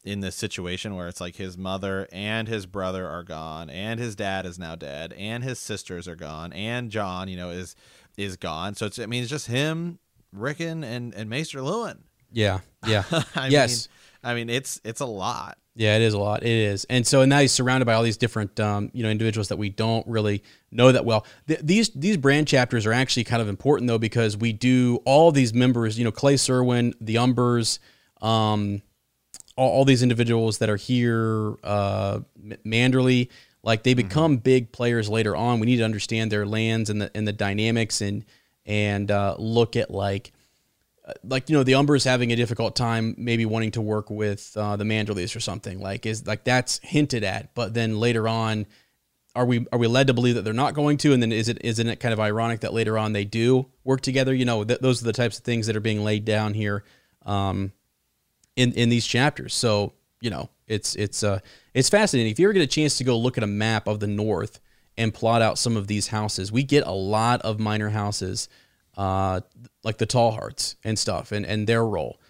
in this situation where it's like his mother and his brother are gone, and his dad is now dead, and his sisters are gone, and Jon, you know, is is gone. So it's. I mean, it's just him, Rickon, and and Maester Luwin. Yeah, yeah. I yes. Mean, I mean, it's it's a lot. Yeah, it is a lot. It is, and so and now he's surrounded by all these different, um, you know, individuals that we don't really know that well. Th- these these Bran chapters are actually kind of important though because we do all these members, you know, Cley Cerwyn, the Umbers, um, all, all these individuals that are here, uh, Manderley, like they mm-hmm. become mm-hmm. big players later on. We need to understand their lands and the and the dynamics and and uh, look at like like you know the Umbers having a difficult time maybe wanting to work with uh, the Manderleys or something like is like that's hinted at but then later on are we are we led to believe that they're not going to and then is it isn't it kind of ironic that later on they do work together you know th- those are the types of things that are being laid down here um, in in these chapters so you know it's it's uh it's fascinating if you ever get a chance to go look at a map of the north and plot out some of these houses we get a lot of minor houses uh, like the Tallharts and stuff, and and their role,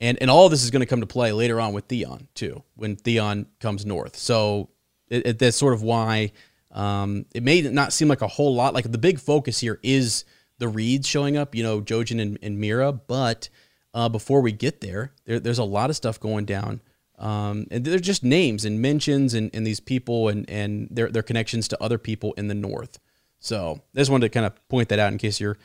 and and all this is going to come to play later on with Theon too, when Theon comes north. So it, it, that's sort of why um, it may not seem like a whole lot. Like the big focus here is the Reeds showing up, you know, Jojen and, and Meera, but uh, before we get there, there, there's a lot of stuff going down. Um, and they're just names and mentions and, and these people and, and their, their connections to other people in the North. So I just wanted to kind of point that out in case you're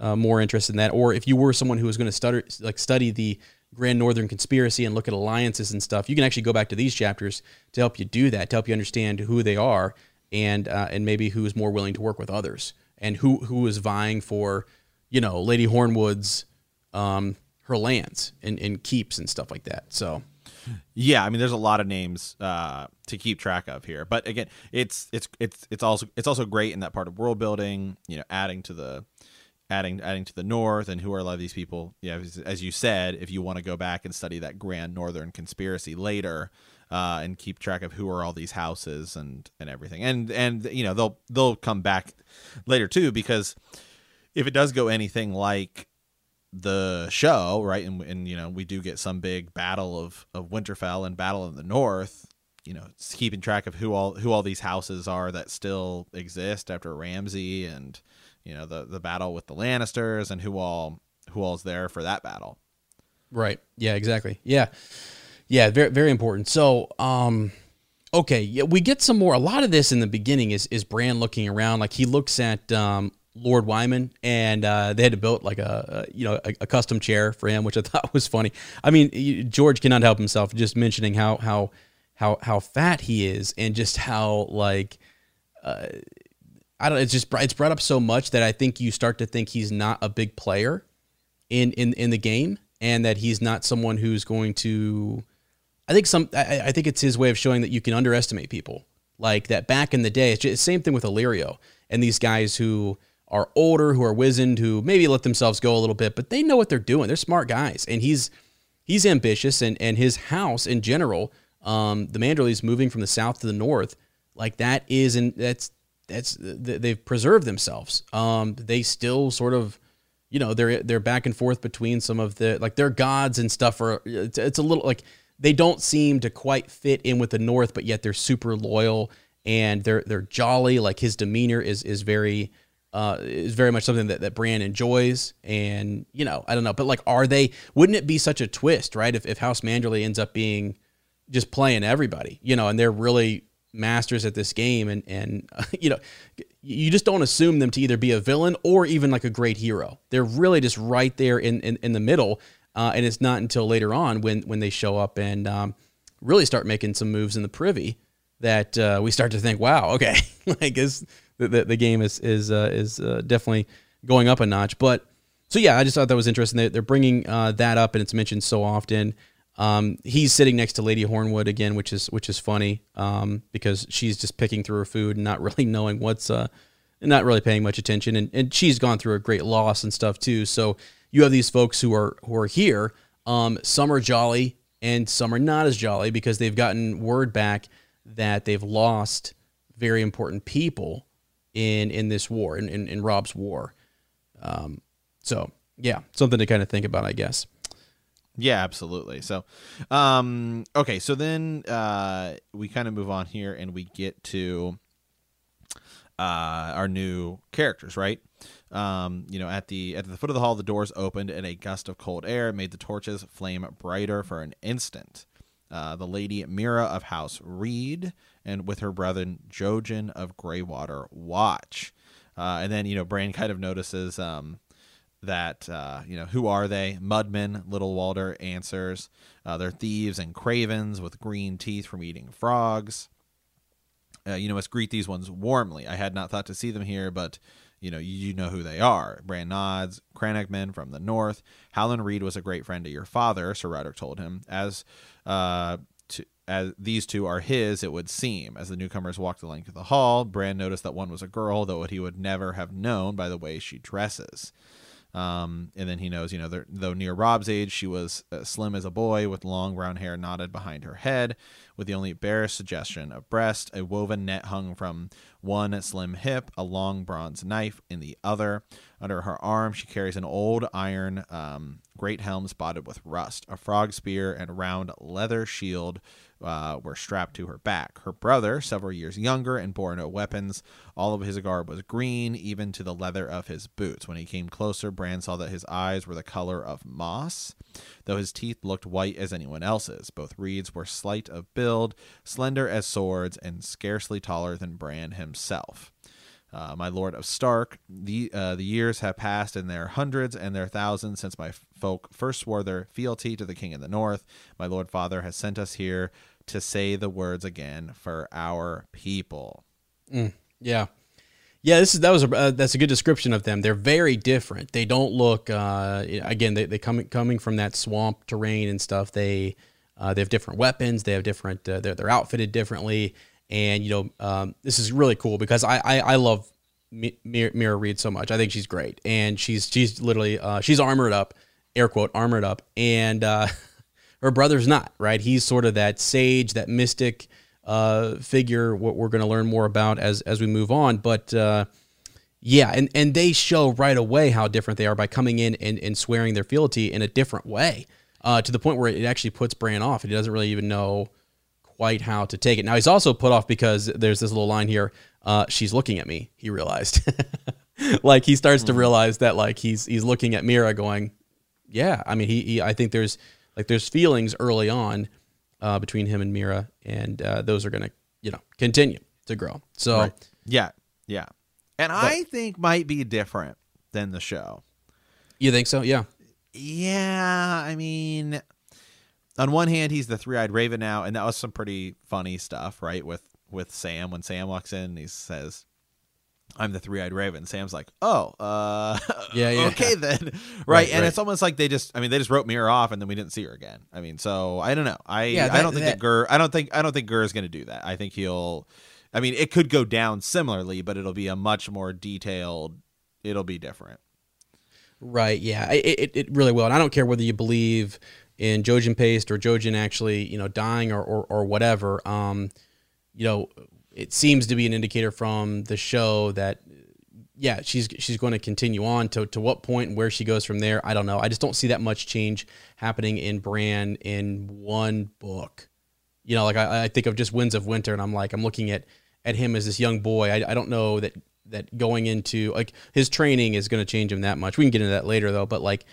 uh, more interested in that, or if you were someone who was going to study like study the Grand Northern Conspiracy and look at alliances and stuff, you can actually go back to these chapters to help you do that, to help you understand who they are and uh, and maybe who is more willing to work with others and who who is vying for, you know, Lady Hornwood's um, her lands and, and keeps and stuff like that. So. Yeah, I mean, there's a lot of names uh, to keep track of here, but again, it's it's it's it's also it's also great in that part of world building. You know, adding to the adding adding to the north and who are a lot of these people yeah as, you said if you want to go back and study that grand northern conspiracy later uh, and keep track of who are all these houses and and everything and and you know they'll they'll come back later too because if it does go anything like the show right and, and you know we do get some big battle of of winterfell and battle in the north you know keeping track of who all who all these houses are that still exist after ramsay and you know the the battle with the Lannisters and who all who all's there for that battle. Right. Yeah. Exactly. Yeah. Yeah. Very very important. So um. Okay, yeah, we get some more. A lot of this in the beginning is is Bran looking around, like he looks at um, Lord Wyman, and uh, they had to build like a, a you know a, a, custom chair for him, which I thought was funny. I mean, George cannot help himself just mentioning how how how how fat he is, and just how like uh, I don't. It's just it's brought up so much that I think you start to think he's not a big player in in in the game, and that he's not someone who's going to. I think some. I, I think it's his way of showing that you can underestimate people. Like that back in the day, it's just, the same thing with Illyrio and these guys who are older, who are wizened, who maybe let themselves go a little bit, but they know what they're doing. They're smart guys, and he's he's ambitious, and and his house in general, um, the Manderleys moving from the south to the north, like that is, and that's that's they've preserved themselves. Um, they still sort of, you know, they're they're back and forth between some of the like their gods and stuff. Are it's, it's a little like they don't seem to quite fit in with the North, but yet they're super loyal and they're they're jolly. Like his demeanor is is very. Uh, is very much something that, that Bran enjoys. And, you know, I don't know, but like, are they, wouldn't it be such a twist, right? If, if House Manderley ends up being just playing everybody, you know, and they're really masters at this game and and uh, you know you just don't assume them to either be a villain or even like a great hero they're really just right there in in, in the middle uh, and it's not until later on when when they show up and um, really start making some moves in the privy that uh, we start to think wow okay like is the, the, game is is uh, is uh, definitely going up a notch. But so yeah i just thought that was interesting. They're, they're bringing uh, that up and it's mentioned so often. Um, he's sitting next to Lady Hornwood again, which is which is funny um, because she's just picking through her food and not really knowing what's uh, not really paying much attention, and, and she's gone through a great loss and stuff too. So you have these folks who are who are here. Um, some are jolly and some are not as jolly because they've gotten word back that they've lost very important people in in this war in in, in Robb's war. Um, so yeah, something to kind of think about, I guess. Yeah, absolutely. So, um, okay, so then uh, we kind of move on here and we get to uh, our new characters, right? Um, you know, at the at the foot of the hall, the doors opened and a gust of cold air made the torches flame brighter for an instant. Uh, the lady Meera of House Reed and with her brother Jojen of Greywater watch. Uh, and then, you know, Bran kind of notices um, that uh, you know who are they? Mudmen. Little Walder answers. Uh, they're thieves and cravens with green teeth from eating frogs. Uh, you know, must greet these ones warmly. I had not thought to see them here, but you know, you, know who they are. Bran nods. Crannogmen from the north. Howland Reed was a great friend of your father, Sir Rodrik told him. As uh, to, as these two are his, it would seem. As the newcomers walked the length of the hall, Bran noticed that one was a girl, though he would never have known by the way she dresses. Um, and then he knows, you know, though near Robb's age, she was uh, slim as a boy with long brown hair knotted behind her head, with the only bare suggestion of breast. A woven net hung from one slim hip, a long bronze knife in the other. Under her arm, she carries an old iron um, great helm spotted with rust. A frog spear and round leather shield uh, were strapped to her back. Her brother, several years younger and bore no weapons, all of his garb was green, even to the leather of his boots. When he came closer, Bran saw that his eyes were the color of moss, though his teeth looked white as anyone else's. Both Reeds were slight of build, slender as swords, and scarcely taller than Bran himself. Uh, my lord of Stark, the uh, the years have passed in their hundreds and their thousands since my folk first swore their fealty to the king in the north. My lord father has sent us here to say the words again for our people. Mm, yeah. Yeah, this is that was a uh, that's a good description of them. They're very different. They don't look uh, again. They they coming coming from that swamp terrain and stuff. They uh, they have different weapons. They have different. Uh, they're they're outfitted differently. And you know, um, this is really cool because I I, I love Meera, Meera Reed so much. I think she's great, and she's she's literally uh, she's armored up, air quote armored up, and uh, her brother's not right. He's sort of that sage, that mystic uh, figure. What we're going to learn more about as as we move on, but. Uh, yeah, and, and they show right away how different they are by coming in and, and swearing their fealty in a different way, uh, to the point where it actually puts Bran off. He doesn't really even know quite how to take it. Now he's also put off because there's this little line here. Uh, she's looking at me. He realized, like he starts to hmm. realize that like he's he's looking at Meera, going, yeah. I mean, he, he I think there's like there's feelings early on uh, between him and Meera, and uh, those are gonna you know continue to grow. So right. yeah, yeah, and but, I think might be different than the show. You think so? Yeah. Yeah, I mean, on one hand, he's the three-eyed raven now, and that was some pretty funny stuff, right? With with Sam when Sam walks in, he says, "I'm the three-eyed raven." Sam's like, "Oh, uh, yeah, yeah. okay then, right?" right and right. it's almost like they just, I mean, they just wrote Meera off, and then we didn't see her again. I mean, so I don't know. I yeah, that, I don't think that, that Gur, I don't think I don't think Gur is going to do that. I think he'll. I mean, it could go down similarly, but it'll be a much more detailed. It'll be different. Right. Yeah. It, it, it really will. And I don't care whether you believe in Jojen paste or Jojen actually, you know, dying or, or, or whatever, um, you know, it seems to be an indicator from the show that, yeah, she's she's going to continue on. To to what point and where she goes from there, I don't know. I just don't see that much change happening in Bran in one book. You know, like I, I think of just Winds of Winter, and I'm like, I'm looking at at him as this young boy. I, I don't know that that going into like his training is going to change him that much. We can get into that later though, but like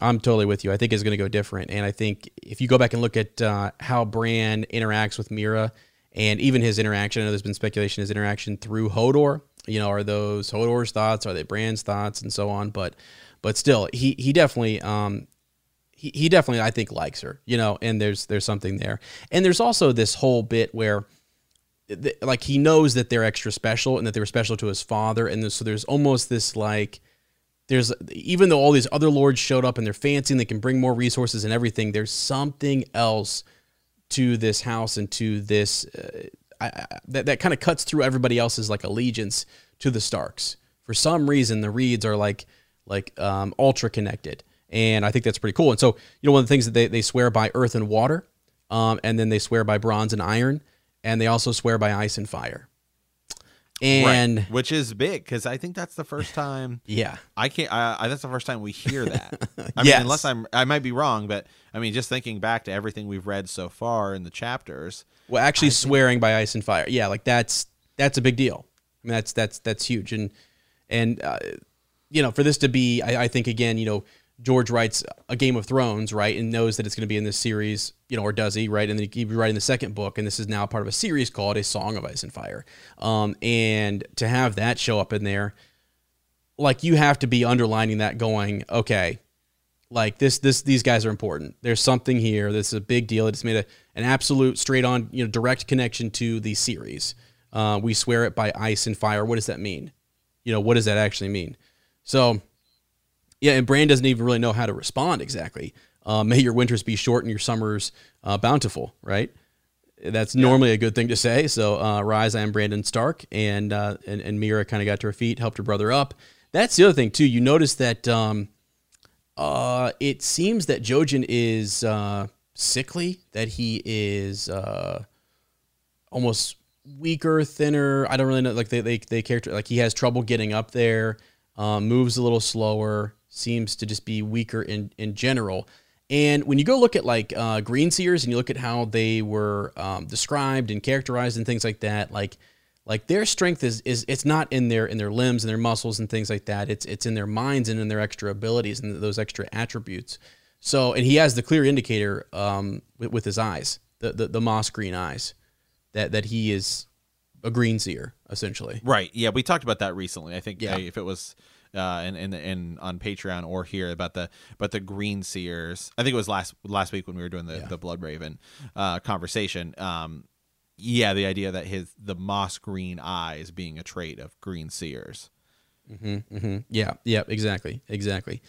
I'm totally with you. I think it's going to go different. And I think if you go back and look at uh, how Bran interacts with Meera and even his interaction, I know there's been speculation his interaction through Hodor, you know, are those Hodor's thoughts? Are they Bran's thoughts and so on? But, but still, he, he definitely, um, he, he definitely, I think likes her, you know, and there's, there's something there. And there's also this whole bit where, like he knows that they're extra special and that they were special to his father. And so there's almost this like, there's even though all these other lords showed up and they're fancy and they can bring more resources and everything, there's something else to this house and to this uh, I, that that kind of cuts through everybody else's like allegiance to the Starks. For some reason, the Reeds are like like um, ultra connected, and I think that's pretty cool. And so, you know, one of the things that they, they swear by earth and water, um, and then they swear by bronze and iron, and they also swear by ice and fire. And right. which is big because I think that's the first time. yeah, I can't. I, I, that's the first time we hear that. I yes. mean, unless I'm, I might be wrong, but I mean, just thinking back to everything we've read so far in the chapters. Well, actually, I swearing think, by ice and fire. Yeah, like that's that's a big deal. I mean, that's that's that's huge, and and uh, you know, for this to be, I, I think again, you know, George writes a Game of Thrones, right, and knows that it's going to be in this series, you know, or does he, right? And then he'd be writing the second book, and this is now part of a series called A Song of Ice and Fire. Um, and to have that show up in there, like you have to be underlining that, going, okay, like this, this, these guys are important. There's something here. This is a big deal. It's made a, an absolute straight on, you know, direct connection to the series. Uh, we swear it by ice and fire. What does that mean? You know, what does that actually mean? So yeah, and Bran doesn't even really know how to respond exactly. Uh, may your winters be short and your summers uh, bountiful, right? That's yeah. normally a good thing to say. So, uh, rise, I am Brandon Stark, and uh, and, and Meera kind of got to her feet, helped her brother up. That's the other thing too. You notice that um, uh, it seems that Jojen is uh, sickly, that he is almost weaker, thinner. I don't really know. Like they they they character like he has trouble getting up there, um, moves a little slower seems to just be weaker in, in general. And when you go look at like uh, green seers and you look at how they were um, described and characterized and things like that, like like their strength is is it's not in their in their limbs and their muscles and things like that. It's it's in their minds and in their extra abilities and those extra attributes. So and he has the clear indicator um, with, with his eyes, the, the the moss green eyes, that that he is a green seer essentially. Right. Yeah, we talked about that recently. I think yeah. if it was uh, and and and on Patreon or here about the about the green seers. I think it was last last week when we were doing the yeah. the Blood Raven uh, conversation. Um, yeah, the idea that his the moss green eyes being a trait of green seers. Mm-hmm, mm-hmm. Yeah, yeah, exactly, exactly.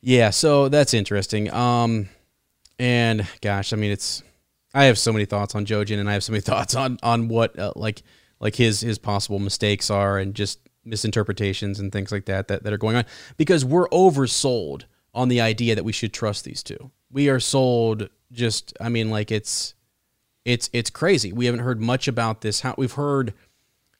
Yeah, so that's interesting. Um, and gosh, I mean, it's I have so many thoughts on Jojen, and I have so many thoughts on on what uh, like like his his possible mistakes are, and just misinterpretations and things like that, that that are going on because we're oversold on the idea that we should trust these two. We are sold just I mean like it's it's it's crazy. We haven't heard much about this. How we've heard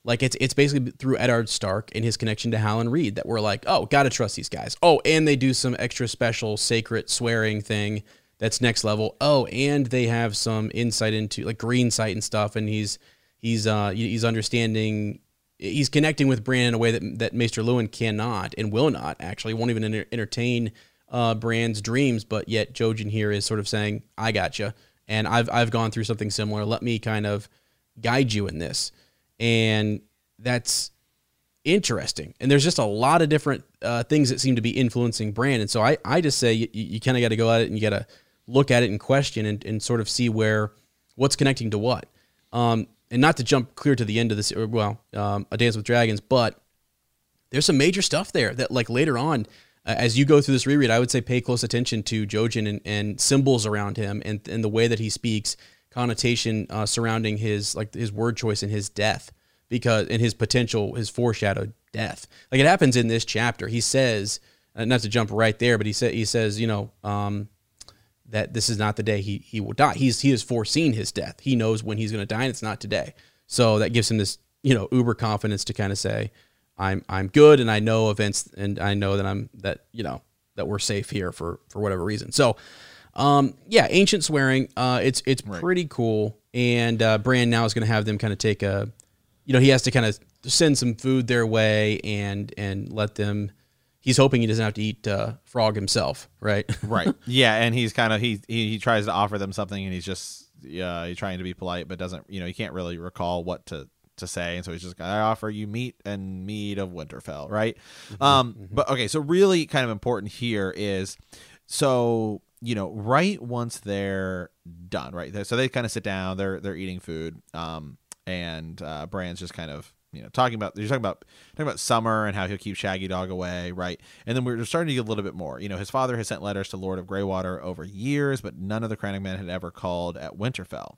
like it's it's basically through Eddard Stark and his connection to Howland Reed that we're like, oh, gotta trust these guys. Oh, and they do some extra special sacred swearing thing that's next level. Oh, and they have some insight into like green sight and stuff, and he's he's uh he's understanding he's connecting with Bran in a way that that Maester Luwin cannot and will not actually won't even enter, entertain uh, Bran's dreams. But yet Jojen here is sort of saying, "I got you," and I've I've gone through something similar. Let me kind of guide you in this, and that's interesting. And there's just a lot of different uh, things that seem to be influencing Bran. And so I I just say you, you kind of got to go at it and you got to look at it and question and, and sort of see where what's connecting to what. Um, and not to jump clear to the end of this, or, well, um, A Dance with Dragons, but there's some major stuff there that, like, later on, uh, as you go through this reread, I would say pay close attention to Jojen and, and symbols around him and, and the way that he speaks, connotation uh, surrounding his like his word choice and his death, because and his potential, his foreshadowed death. Like it happens in this chapter. He says, uh, not to jump right there, but he said he says, you know, um, that this is not the day he, he will die. He's he has foreseen his death. He knows when he's going to die, and it's not today. So that gives him this you know uber confidence to kind of say, I'm I'm good, and I know events, and I know that I'm that you know that we're safe here for for whatever reason. So, um, yeah, ancient swearing. Uh, it's it's right. pretty cool, and uh, Bran now is going to have them kind of take a, you know, he has to kind of send some food their way and and let them he's hoping he doesn't have to eat uh, frog himself, right? right. Yeah, and he's kind of he, he he tries to offer them something, and he's just yeah he's trying to be polite, but doesn't you know he can't really recall what to to say, and so he's just I offer you meat and mead of Winterfell, right? Mm-hmm, um, mm-hmm. but okay, so really kind of important here is so you know right once they're done, right? So they kind of sit down, they're they're eating food, um, and uh, Bran's just kind of you know talking about you're talking about talking about summer and how he'll keep shaggy dog away right? And then we're starting to get a little bit more. You know his father has sent letters to lord of greywater over years but none of the crannogmen had ever called at winterfell.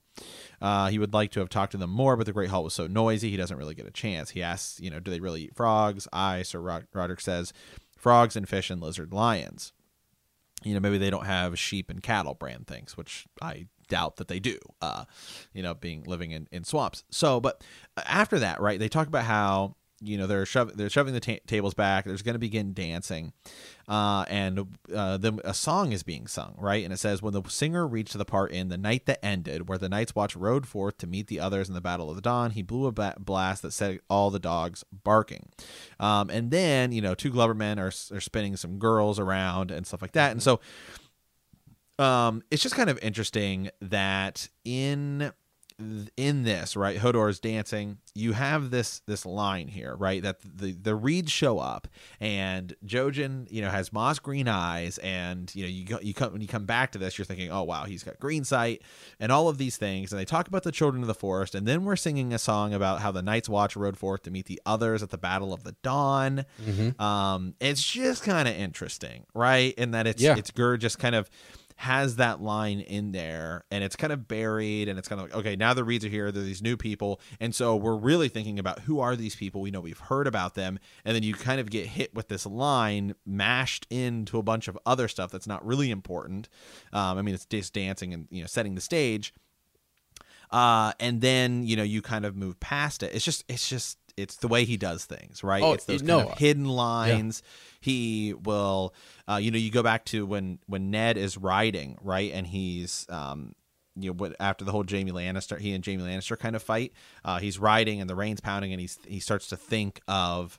Uh, he would like to have talked to them more but the great hall was so noisy he doesn't really get a chance. He asks you know do they really eat frogs? I sir Rod- Rodrik says frogs and fish and lizard lions. You know maybe they don't have sheep and cattle brand things which i doubt that they do uh you know being living in in swamps. So but after that right they talk about how you know they're shoving they're shoving the ta- tables back there's going to begin dancing uh, and uh, then a song is being sung right? And it says when the singer reached the part in the night that ended where the night's watch rode forth to meet the others in the battle of the dawn he blew a ba- blast that set all the dogs barking. Um, and then you know two glover men are, are spinning some girls around and stuff like that. And so um, it's just kind of interesting that in in this right hodor's dancing you have this this line here right that the the reeds show up and jojen you know has moss green eyes and you know you go, you come when you come back to this you're thinking oh wow he's got green sight and all of these things and they talk about the children of the forest and then we're singing a song about how the night's watch rode forth to meet the others at the battle of the dawn mm-hmm. um it's just kind of interesting right in that it's yeah. it's Gur just kind of has that line in there and it's kind of buried and it's kind of like okay now the reeds are here they're these new people and so we're really thinking about who are these people we know we've heard about them and then you kind of get hit with this line mashed into a bunch of other stuff that's not really important. Um, i mean it's just dancing and you know setting the stage. Uh, and then you know you kind of move past it. It's just it's just it's the way he does things, right? Oh, it's those no. kind of hidden lines. Yeah. He will, uh, you know, you go back to when when Ned is riding, right, and he's. Um, you know, what after the whole Jaime Lannister, he and Jaime Lannister kind of fight. Uh, he's riding and the rain's pounding, and he's he starts to think of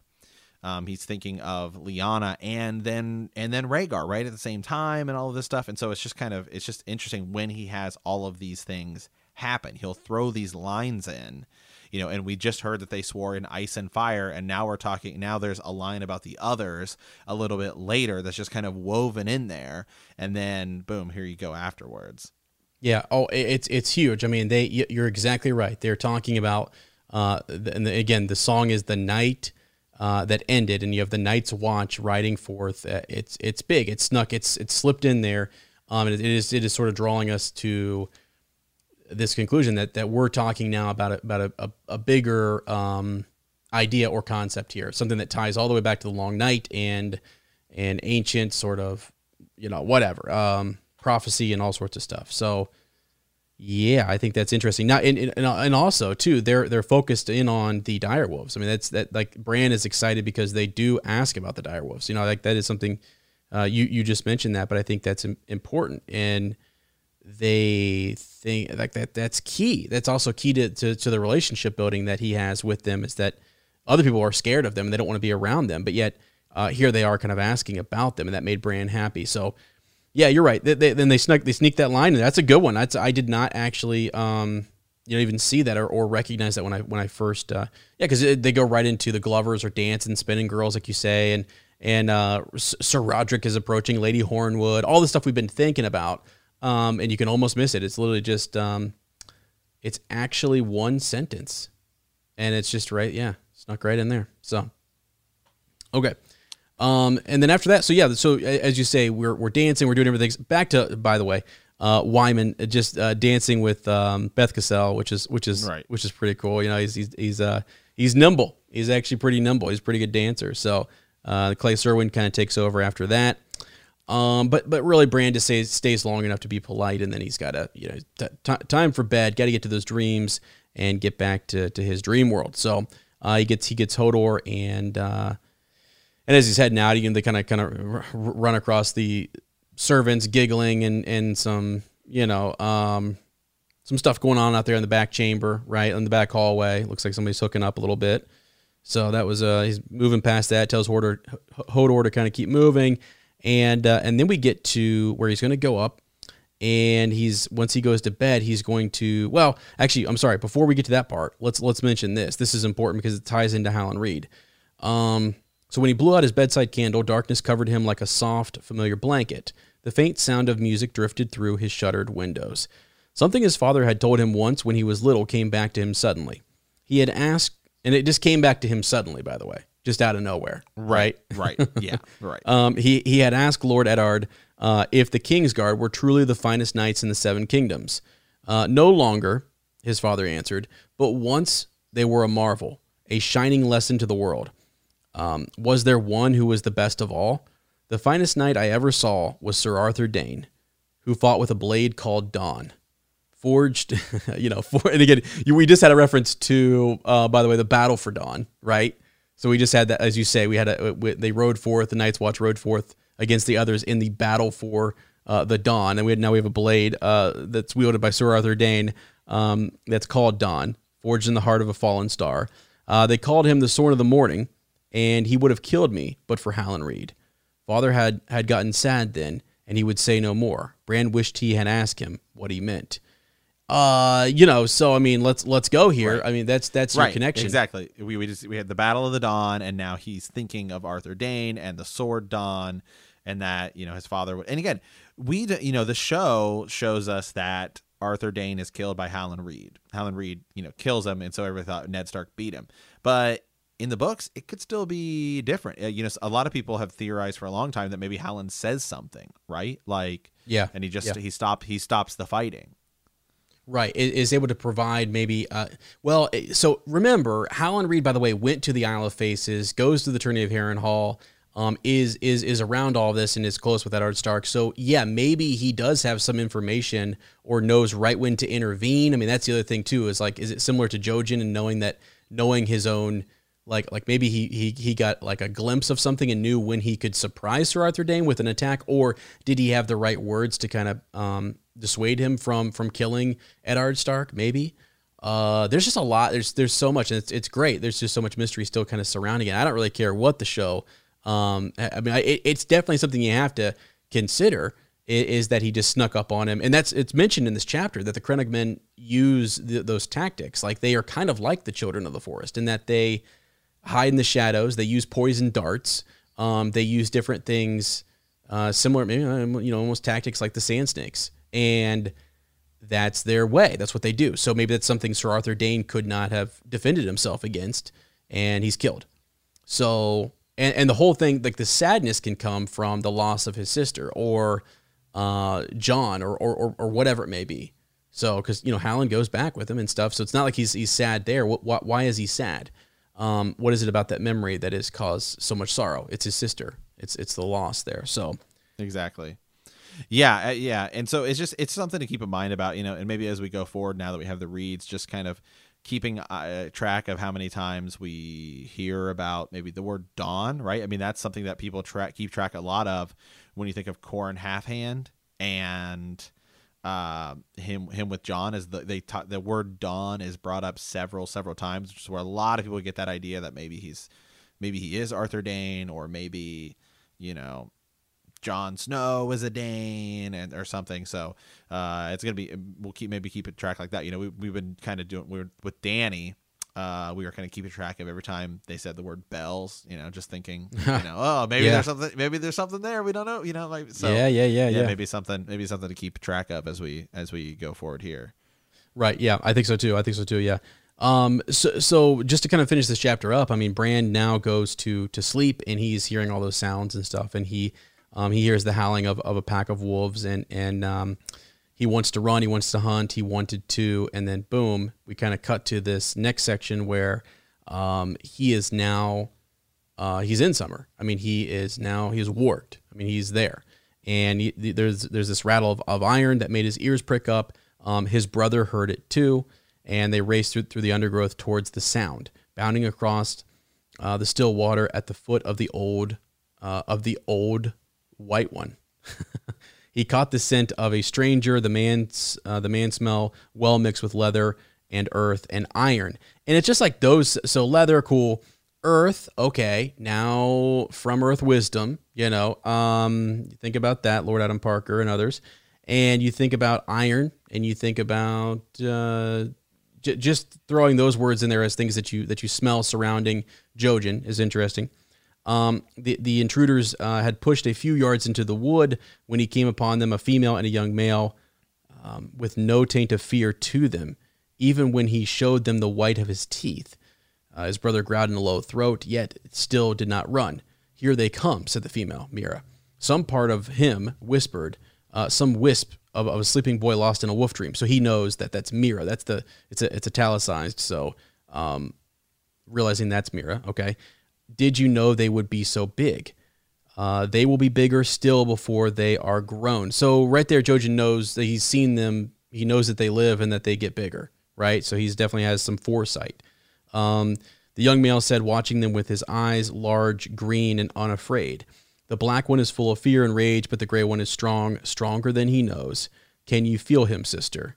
um, he's thinking of Lyanna and then and then Rhaegar right at the same time and all of this stuff. And so it's just kind of it's just interesting when he has all of these things happen. He'll throw these lines in you know, and we just heard that they swore in ice and fire, and now we're talking. Now there's a line about the others a little bit later that's just kind of woven in there, and then boom, here you go afterwards. Yeah. Oh, it's it's huge. I mean, they you're exactly right. They're talking about, uh, and the, again, the song is the night. Uh, that ended, and you have the Night's Watch riding forth. Uh, it's it's big. It's snuck. It's it's slipped in there. Um, it, it is it is sort of drawing us to this conclusion that that we're talking now about a, about a, a, a bigger um, idea or concept here, something that ties all the way back to the Long Night and and ancient sort of you know whatever um, prophecy and all sorts of stuff. So yeah, I think that's interesting. Now, and, and, and also too, they're they're focused in on the dire wolves. I mean, that's that like Bran is excited because they do ask about the dire wolves. You know, like that is something uh, you you just mentioned that, but I think that's important and they think like that that's key. That's also key to, to, to, the relationship building that he has with them is that other people are scared of them and they don't want to be around them but yet uh, here they are kind of asking about them and that made Bran happy. So yeah you're right. They, they, then they snuck they sneak that line. And that's a good one. That's I did not actually um, you know even see that or, or recognize that when I when I first uh, yeah because they go right into the Glovers or dance and spinning girls like you say and and uh, Sir Rodrik is approaching Lady Hornwood all the stuff we've been thinking about um, and you can almost miss it. It's literally just um, it's actually one sentence, and it's just right. Yeah, snuck right in there. So okay. Um, and then after that, so yeah, so as you say, we're, we're dancing, we're doing everything. Back to, by the way, uh, Wyman uh, just uh, dancing with um, Beth Cassel, which is which is right. which is pretty cool. You know, he's he's he's uh, he's nimble. He's actually pretty nimble. He's a pretty good dancer. So uh, Cley Cerwyn kind of takes over after that. Um, but but really, Bran stays stays long enough to be polite, and then he's got a you know t- t- time for bed. Got to get to those dreams and get back to, to his dream world. So uh, he gets he gets Hodor, and uh, and as he's heading out, you know, they kind of kind of run across the servants giggling and and some you know um, some stuff going on out there in the back chamber, right in the back hallway. Looks like somebody's hooking up a little bit. So that was uh he's moving past that. Tells Hodor Hodor to kind of keep moving and uh, and then we get to where he's going to go up and he's once he goes to bed he's going to well actually i'm sorry before we get to that part let's let's mention this. This is important because it ties into howland reed. Um, so when he blew out his bedside candle darkness covered him like a soft familiar blanket. The faint sound of music drifted through his shuttered windows. Something his father had told him once when he was little came back to him suddenly. He had asked and it just came back to him suddenly. By the way, just out of nowhere. Right. Right. Yeah. Right. Um, he he had asked Lord Eddard uh, if the Kingsguard were truly the finest knights in the Seven Kingdoms. Uh, no longer, his father answered, but once they were a marvel, a shining lesson to the world. Um, was there one who was the best of all? The finest knight I ever saw was Sir Arthur Dayne, who fought with a blade called Dawn. Forged, you know, for, and again, you, we just had a reference to, uh, by the way, the battle for Dawn, right? So we just had that, as you say, we had a, we, they rode forth, the Night's Watch rode forth against the others in the battle for uh, the Dawn, and we had, now we have a blade uh, that's wielded by Sir Arthur Dayne um, that's called Dawn, forged in the heart of a fallen star. Uh, they called him the Sword of the Morning, and he would have killed me but for Howland Reed. Father had had gotten sad then, and he would say no more. Bran wished he had asked him what he meant. Uh, you know, so I mean, let's let's go here. Right. I mean, that's that's right. your connection. Exactly. We we just we had the Battle of the Dawn, and now he's thinking of Arthur Dayne and the Sword Dawn, and that you know his father. would And again, we you know the show shows us that Arthur Dayne is killed by Howland Reed. Howland Reed, you know, kills him, and so everybody thought Ned Stark beat him. But in the books, it could still be different. Uh, You know, a lot of people have theorized for a long time that maybe Howland says something, right? Like, Yeah. and he just Yeah. he stopped he stops the fighting. Right, is able to provide maybe. Uh, well, so remember, Howland Reed, by the way, went to the Isle of Faces, goes to the tourney of Harrenhal, um, is is is around all this and is close with Eddard Stark. So yeah, maybe he does have some information or knows right when to intervene. I mean, that's the other thing too. Is like, is it similar to Jojen and knowing that knowing his own. Like, like maybe he, he he got like a glimpse of something and knew when he could surprise Sir Arthur Dayne with an attack, or did he have the right words to kind of um, dissuade him from from killing Eddard Stark? Maybe. Uh, there's just a lot. There's there's so much, and it's it's great. There's just so much mystery still kind of surrounding it. I don't really care what the show. Um, I I mean, I, it, it's definitely something you have to consider. Is that he just snuck up on him, and that's it's mentioned in this chapter that the crannogmen use th those tactics. Like they are kind of like the children of the forest in that they hide in the shadows. They use poison darts. Um, they use different things, uh, similar, maybe uh, you know, almost tactics like the sand snakes, and that's their way. That's what they do. So maybe that's something Sir Arthur Dayne could not have defended himself against, and he's killed. So, and, and the whole thing, like the sadness can come from the loss of his sister or uh, Jon or, or, or, or whatever it may be. So, because, you know, Howland goes back with him and stuff. So it's not like he's, he's sad there. What, what, why is he sad? Um, what is it about that memory that has caused so much sorrow? It's his sister. It's, it's the loss there. So, Exactly. Yeah, uh, yeah, and so it's just it's something to keep in mind about you know, and maybe as we go forward now that we have the Reeds, just kind of keeping uh, track of how many times we hear about maybe the word dawn, right? I mean, that's something that people track keep track a lot of when you think of Qhorin Halfhand and uh, him him with Jon is the they the word dawn is brought up several several times, which is where a lot of people get that idea that maybe he's maybe he is Arthur Dayne or maybe you know Jon Snow is a Dayne and or something. So uh, it's gonna be we'll keep maybe keep it track like that. You know, we we've been kind of doing we were with Dany. Uh, we were kind of keeping track of every time they said the word bells. You know, just thinking, you know, oh maybe Yeah. there's something, maybe there's something there we don't know. You know, like so. yeah, yeah, yeah, yeah. maybe something, maybe something to keep track of as we as we go forward here. Right. Yeah, I think so too. I think so too. Yeah. Um. So, so just to kind of finish this chapter up, I mean, Bran now goes to to sleep, and he's hearing all those sounds and stuff, and he, um, he hears the howling of, of a pack of wolves, and and um, he wants to run, he wants to hunt, he wanted to, and then boom, we kind of cut to this next section where, um, he is now, uh, he's in summer. I mean, he is now he is warped. I mean, he's there, and he, there's there's this rattle of, of iron that made his ears prick up. Um, his brother heard it too, and they raced through, through the undergrowth towards the sound, bounding across uh, the still water at the foot of the old uh, of the old white one. he caught the scent of a stranger. The man's uh, the man smell well mixed with leather and earth and iron, and it's just like those. So leather, cool. Earth, okay. Now from Earth wisdom, you know. Um, you think about that, Lord Adam Parker and others, and you think about iron, and you think about uh, just throwing those words in there as things that you that you smell surrounding Jojen is interesting. Um, the the intruders uh, had pushed a few yards into the wood when he came upon them, a female and a young male, um, with no taint of fear to them, even when he showed them the white of his teeth. Uh, his brother growled in a low throat, yet still did not run. Here they come, said the female, Meera. Some part of him whispered, uh, some wisp of, of, a sleeping boy lost in a wolf dream. So he knows that that's Meera. That's the it's a it's italicized. So um, realizing that's Meera. Okay. Did you know they would be so big? Uh, they will be bigger still before they are grown. So right there, Jojen knows that he's seen them. He knows that they live and that they get bigger. Right. So he's definitely has some foresight. Um, the young male said, watching them with his eyes large, green, and unafraid. The black one is full of fear and rage, but the gray one is strong, stronger than he knows. Can you feel him, sister?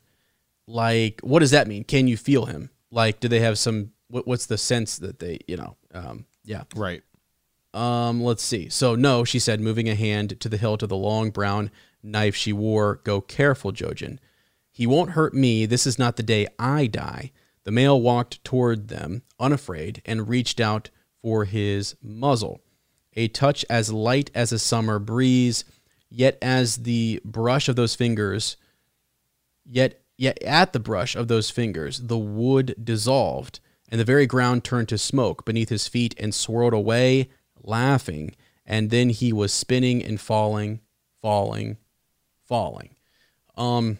Like, what does that mean? Can you feel him? Like, do they have some? What, what's the sense that they, you know? Um, yeah. Right. Um, let's see. So, no, she said, moving a hand to the hilt of the long brown knife she wore. Go careful, Jojen. He won't hurt me. This is not the day I die. The male walked toward them, unafraid, and reached out for his muzzle. A touch as light as a summer breeze, yet as the brush of those fingers, yet yet at the brush of those fingers, the wood dissolved, and the very ground turned to smoke beneath his feet and swirled away, laughing. And then he was spinning and falling, falling, falling. Um,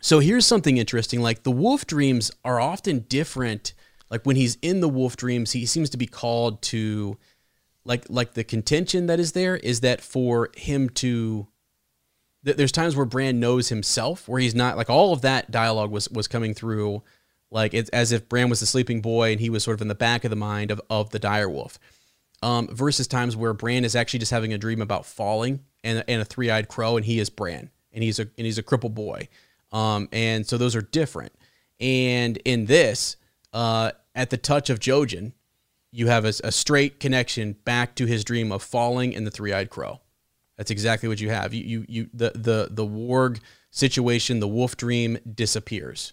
so here's something interesting. Like the wolf dreams are often different. Like when he's in the wolf dreams, he seems to be called to like like the contention that is there is that for him to there's times where Bran knows himself where he's not like all of that dialogue was was coming through like it's as if Bran was the sleeping boy and he was sort of in the back of the mind of, of the dire wolf. Um, versus times where Bran is actually just having a dream about falling and, and a three-eyed crow and he is Bran and he's a and he's a crippled boy. Um, and so those are different. And in this, uh, at the touch of Jojen, you have a, a, straight connection back to his dream of falling and the three-eyed crow. That's exactly what you have. You, you, you the, the, the warg situation, the wolf dream disappears.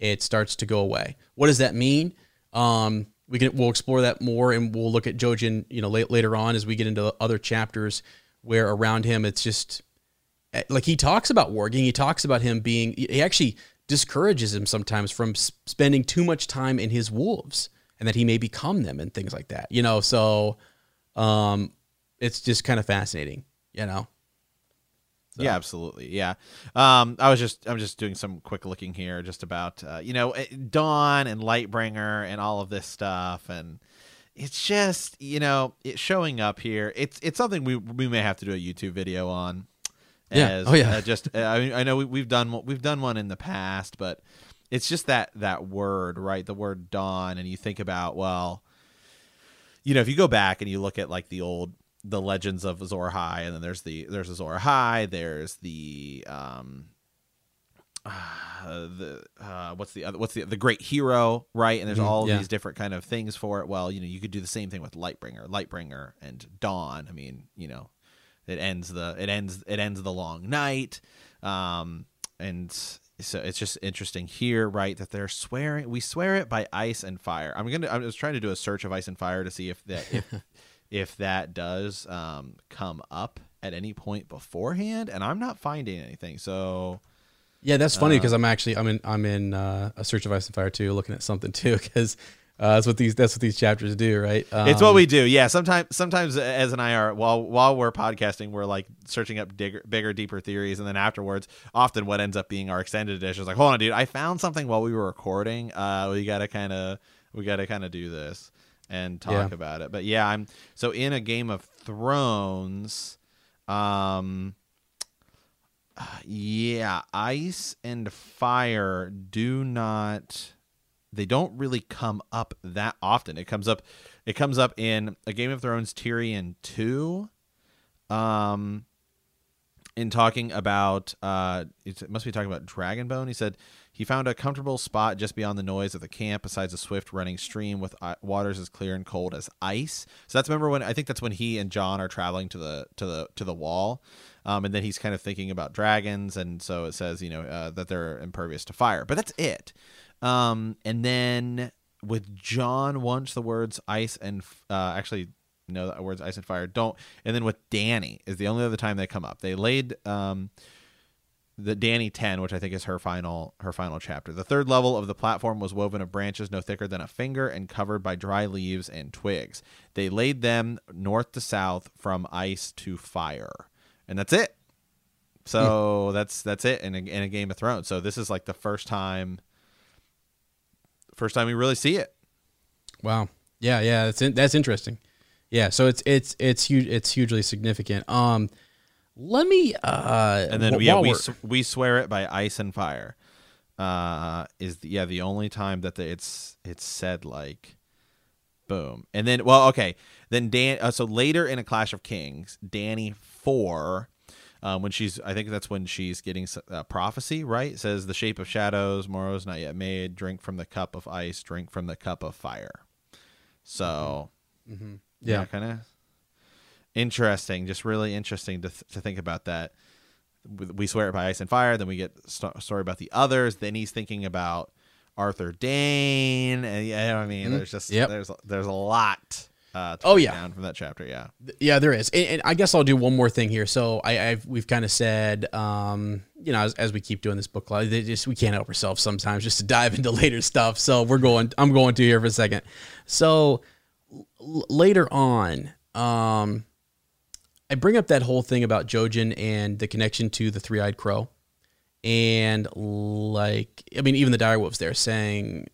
It starts to go away. What does that mean? Um, we can, we'll explore that more and we'll look at Jojen, you know, late, later on as we get into other chapters where around him, it's just, Eh, like he talks about warging. He talks about him being. He actually discourages him sometimes from spending too much time in his wolves, and that he may become them and things like that. You know, so um, it's just kind of fascinating. You know. So. Yeah, absolutely. Yeah. Um, I was just I'm just doing some quick looking here just about uh, you know eh, Dawn and Lightbringer and all of this stuff and it's just you know it's showing up here. It's it's something we we may have to do a YouTube video on yeah. As, oh yeah. Uh, just uh, I, I know we, have done we've done one in the past, but it's just that that word right, the word dawn, and you think about well, you know, if you go back and you look at like the old the legends of Azor Ahai, and then there's the there's Azor Ahai, there's the um uh, the uh, what's the other what's the the great hero right? And there's mm, all yeah. these different kind of things for it. Well you know you could do the same thing with lightbringer lightbringer and dawn. I mean you know it ends the it ends it ends the long night. Um and so it's just interesting here right that they're swearing we swear it by ice and fire. I'm gonna i was trying to do a search of ice and fire to see if that if, if that does um come up at any point beforehand and i'm not finding anything so yeah that's funny because uh, i'm actually i'm in i'm in uh, a search of ice and fire too looking at something too because uh, that's what these that's what these chapters do, right? Um, it's what we um, do. Yeah. Sometimes sometimes as an IR, while while we're podcasting, we're like searching up digger, bigger, deeper theories, and then afterwards, often what ends up being our extended edition is like, hold on, dude, I found something while we were recording. Uh, we gotta kind of we gotta kind of do this and talk yeah. about it. But yeah, I'm so in a Game of Thrones. Um, yeah, ice and fire do not they don't really come up that often. It comes up it comes up in a Game of Thrones Tyrion 2 um in talking about uh it must be talking about Dragonbone. He said he found a comfortable spot just beyond the noise of the camp besides a swift running stream with uh, waters as clear and cold as ice. So that's remember when I think that's when he and Jon are traveling to the to the to the wall. Um, and then he's kind of thinking about dragons, and so it says, you know, uh, that they're impervious to fire. But that's it. Um, and then with Jon, once the words ice and uh, actually no the words ice and fire don't. And then with Dany is the only other time they come up. They laid um, the Dany 10, which I think is her final her final chapter. The third level of the platform was woven of branches no thicker than a finger and covered by dry leaves and twigs. They laid them north to south from ice to fire. And that's it. So yeah. that's that's it in a, in a Game of Thrones. So this is like the first time first time we really see it. Wow. Yeah, yeah, that's in, that's interesting. Yeah, so it's it's it's huge it's hugely significant. Um let me. Uh, and then yeah, we we swear it by ice and fire. Uh, is the, yeah the only time that the, it's it's said like, boom, and then well okay then Dan. Uh, so later in a Clash of Kings, Dany four. Um, when she's, I think that's when she's getting uh, prophecy, right? It says the shape of shadows, Morrow's not yet made. Drink from the cup of ice, drink from the cup of fire. So, mm-hmm. yeah, yeah kind of interesting, just really interesting to, th- to think about that. We swear it by ice and fire. Then we get st- story about the others. Then he's thinking about Arthur Dayne, and yeah, I mean, mm-hmm. there's just yep. there's there's a lot. Uh, oh yeah, down from that chapter, yeah, yeah, there is, and, and I guess I'll do one more thing here. So I, have we've kind of said, um, you know, as, as, we keep doing this book club, just we can't help ourselves sometimes just to dive into later stuff. So we're going, I'm going to here for a second. So l- later on, um, I bring up that whole thing about Jojen and the connection to the three eyed crow. And like, I mean, even the direwolves there saying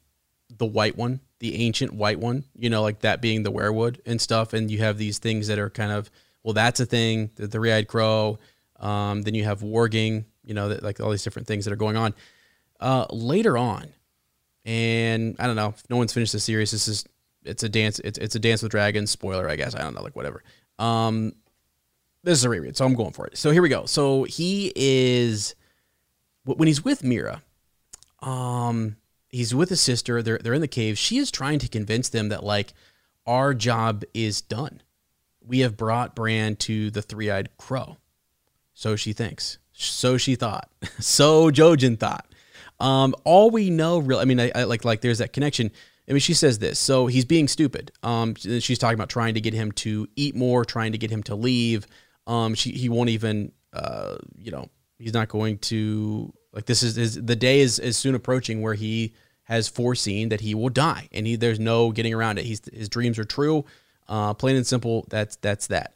the white one, the ancient white one, you know, like that being the weirwood and stuff. And you have these things that are kind of, well, that's a thing, the three eyed crow. Um, then you have warging, you know, that, like all these different things that are going on. Uh, later on, and I don't know, if no one's finished the series, this is, it's a dance, it's, it's a dance with dragons, spoiler, I guess. I don't know, like whatever. Um, this is a reread, so I'm going for it. So here we go. So he is when he's with Meera, um, he's with his sister. They're they're in the cave. She is trying to convince them that like our job is done. We have brought Bran to the three eyed crow. So she thinks. So she thought. so Jojen thought. Um, all we know, real. I mean, I, I like like there's that connection. I mean, she says this. So he's being stupid. Um, she's talking about trying to get him to eat more, trying to get him to leave. Um, she he won't even uh, you know, he's not going to like this is, is the day is is soon approaching where he has foreseen that he will die, and he there's no getting around it. He's his dreams are true, uh, plain and simple. That's that's that.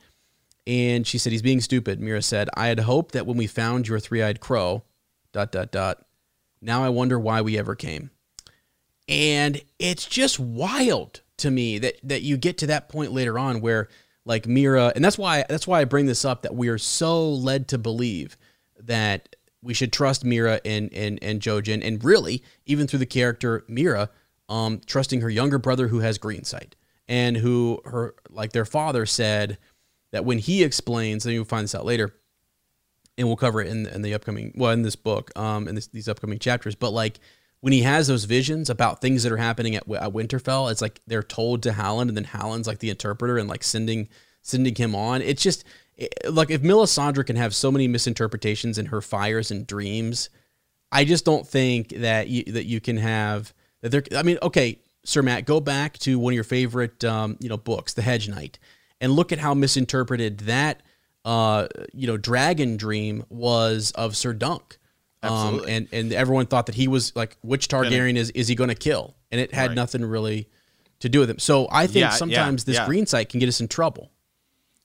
And she said he's being stupid. Meera said, "I had hoped that when we found your three-eyed crow, dot dot dot. Now I wonder why we ever came." And it's just wild to me that that you get to that point later on where like Meera, and that's why that's why I bring this up that we are so led to believe that we should trust Meera and and and Jojen, and really even through the character Meera, um, trusting her younger brother who has green sight and who her like their father said that when he explains, and you'll find this out later, and we'll cover it in in the upcoming well in this book, um, in this, these upcoming chapters, but like when he has those visions about things that are happening at, at Winterfell, it's like they're told to Howland, and then Howland's like the interpreter and like sending sending him on. It's just it, like if Melisandre can have so many misinterpretations in her fires and dreams, I just don't think that you, that you can have that there. I mean, okay, Sir Matt, go back to one of your favorite um, you know books, The Hedge Knight, and look at how misinterpreted that uh, you know dragon dream was of Sir Dunk. Um, and and everyone thought that he was like, which Targaryen is is he going to kill? And it had right. nothing really to do with him. So I think yeah, sometimes yeah, this yeah. green sight can get us in trouble.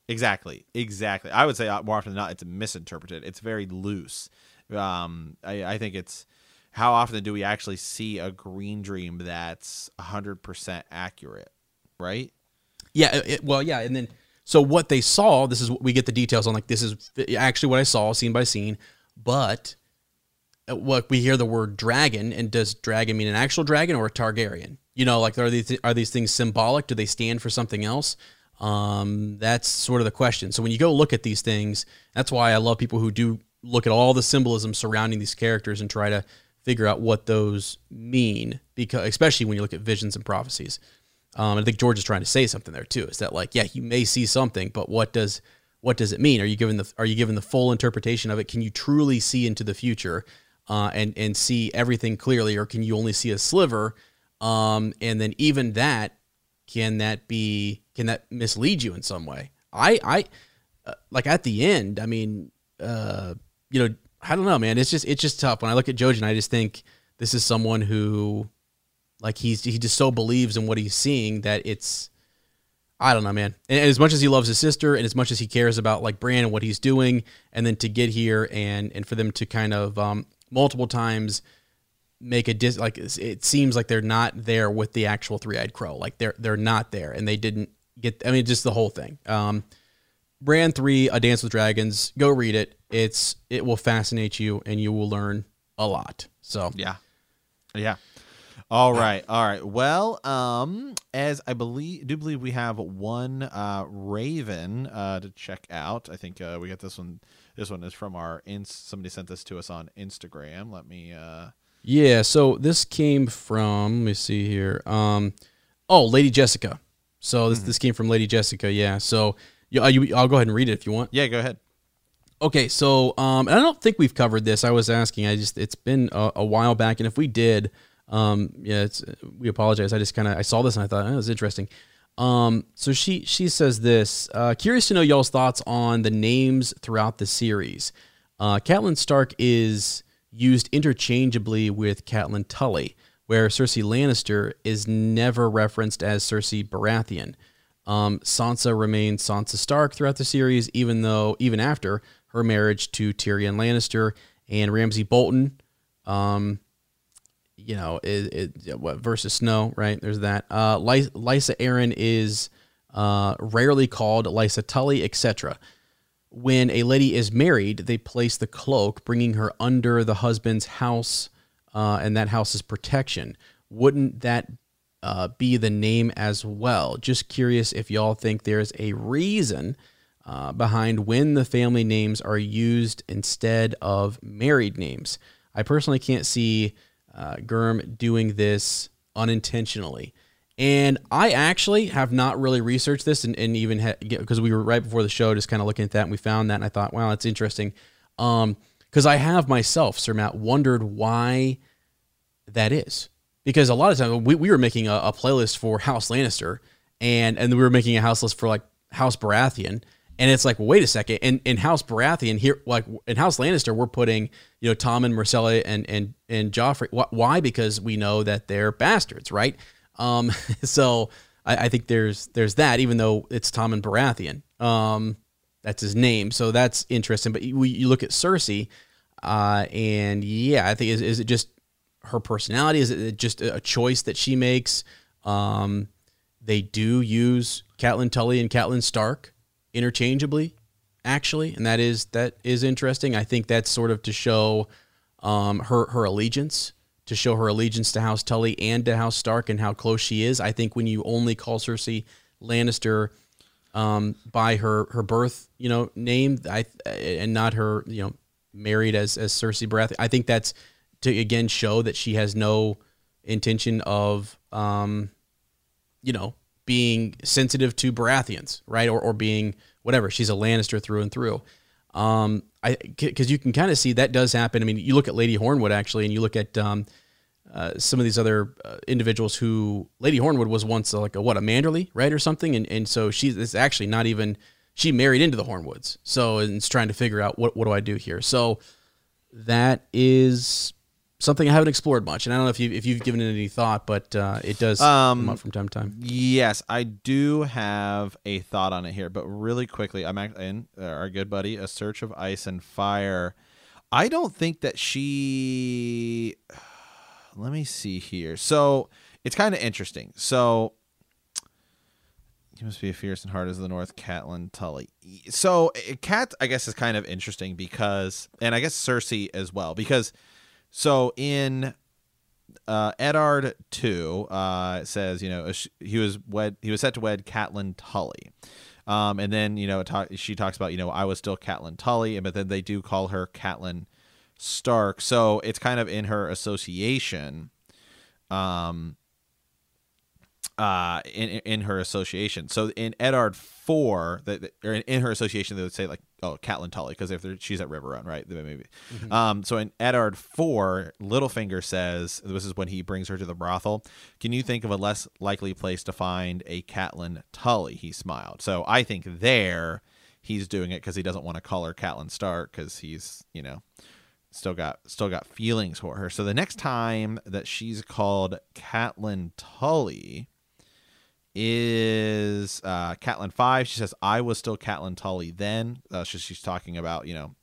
Exactly, exactly. I would say uh, more often than not, it's misinterpreted. It's very loose. Um, I, I think it's how often do we actually see a green dream that's hundred percent accurate, right? Yeah. It, well, yeah, and then so what they saw. This is what we get the details on. Like this is actually what I saw, scene by scene, but what we hear the word dragon, and does dragon mean an actual dragon or a Targaryen? You know, like are these are these things symbolic? Do they stand for something else? Um, that's sort of the question. So when you go look at these things, that's why I love people who do look at all the symbolism surrounding these characters and try to figure out what those mean. Because especially when you look at visions and prophecies, um, I think George is trying to say something there too. Is that like, yeah, you may see something, but what does what does it mean? Are you given the are you given the full interpretation of it? Can you truly see into the future? Uh, and and see everything clearly, or can you only see a sliver? Um, and then even that, can that be can that mislead you in some way? I I uh, like at the end. I mean, uh, you know, I don't know, man. It's just it's just tough. When I look at Jojen, I just think this is someone who, like, he's he just so believes in what he's seeing that it's, I don't know, man. And as much as he loves his sister, and as much as he cares about like Bran and what he's doing, and then to get here and and for them to kind of um, multiple times make a dis like it seems like they're not there with the actual three eyed crow. Like they're they're not there, and they didn't get. I mean, just the whole thing. Um, Bran three, A Dance with Dragons. Go read it. It's it will fascinate you, and you will learn a lot. So yeah, yeah. All right, all right. Well, um, as I believe, do believe we have one uh, Raven uh, to check out. I think uh, we got this one. This one is from our in. Somebody sent this to us on Instagram. Let me. Uh... Yeah. So this came from. Let me see here. Um, oh, Lady Jessica. So this mm-hmm. this came from Lady Jessica. Yeah. So yeah, you, I'll go ahead and read it if you want. Yeah, go ahead. Okay, so um, I don't think we've covered this. I was asking. I just it's been a, a while back, and if we did, um, yeah, it's we apologize. I just kind of I saw this and I thought oh, it was interesting. Um, so she she says this. Uh, curious to know y'all's thoughts on the names throughout the series. Uh, Catelyn Stark is used interchangeably with Catelyn Tully, where Cersei Lannister is never referenced as Cersei Baratheon. Um, Sansa remains Sansa Stark throughout the series, even though even after her marriage to Tyrion Lannister and Ramsay Bolton, um, you know, it, it, what versus Snow, right? There's that. Uh, Lysa Arryn is uh, rarely called Lysa Tully, etc. When a lady is married, they place the cloak, bringing her under the husband's house, uh, and that house's protection. Wouldn't that uh, be the name as well. Just curious if y'all think there's a reason uh, behind when the family names are used instead of married names. I personally can't see uh, Germ doing this unintentionally. And I actually have not really researched this and, and even because we were right before the show just kind of looking at that and we found that and I thought, wow, that's interesting. Um, because I have myself, Sir Matt, wondered why that is because a lot of times we, we were making a, a, playlist for House Lannister and and we were making a house list for like House Baratheon. And it's like, well, wait a second. In in House Baratheon here, like in House Lannister, we're putting you know Tom and Myrcella and and and Joffrey. Why? Because we know that they're bastards, right? Um, so I, I think there's there's that, even though it's Tommen Baratheon. Um, that's his name, so that's interesting. But you, you look at Cersei, uh, and yeah, I think is, is it just her personality? Is it just a choice that she makes? Um, they do use Catelyn Tully and Catelyn Stark interchangeably, actually, and that is that is interesting. I think that's sort of to show um, her her allegiance, to show her allegiance to House Tully and to House Stark, and how close she is. I think when you only call Cersei Lannister um, by her her birth, you know, name, I and not her, you know, married as as Cersei Baratheon, I think that's to again show that she has no intention of, um, you know, being sensitive to Baratheons, right, or or being whatever. She's a Lannister through and through. Um, I because you can kind of see that does happen. I mean, you look at Lady Hornwood actually, and you look at um, uh, some of these other uh, individuals who Lady Hornwood was once like a what a Manderly, right, or something, and and so she's it's actually not even she married into the Hornwoods, so and it's trying to figure out what what do I do here. So that is something I haven't explored much, and I don't know if you if you've given it any thought, but uh, it does um, come up from time to time. Yes, I do have a thought on it here, but really quickly, I'm actually in uh, our good buddy, A Search of Ice and Fire. I don't think that she. Let me see here. So it's kind of interesting. So he must be a fierce and hard as the North, Catelyn Tully. So Cat, I guess, is kind of interesting because, and I guess Cersei as well, because so in uh, Eddard two uh, says you know he was wed he was set to wed Catelyn Tully, um, and then you know talk, she talks about you know I was still Catelyn Tully, but then they do call her Catelyn Stark. So it's kind of in her association, um, uh, in in her association. So in Eddard four, that or in, in, her association, they would say like, oh, Catelyn Tully, because if she's at Riverrun, right? Maybe. Mm-hmm. Um, so in Eddard four, Littlefinger says this is when he brings her to the brothel. Can you think of a less likely place to find a Catelyn Tully? He smiled. So I think there he's doing it because he doesn't want to call her Catelyn Stark because he's you know still got still got feelings for her. So the next time that she's called Catelyn Tully is uh Catelyn 5. She says I was still Catelyn Tully then. Uh, so she's talking about, you know,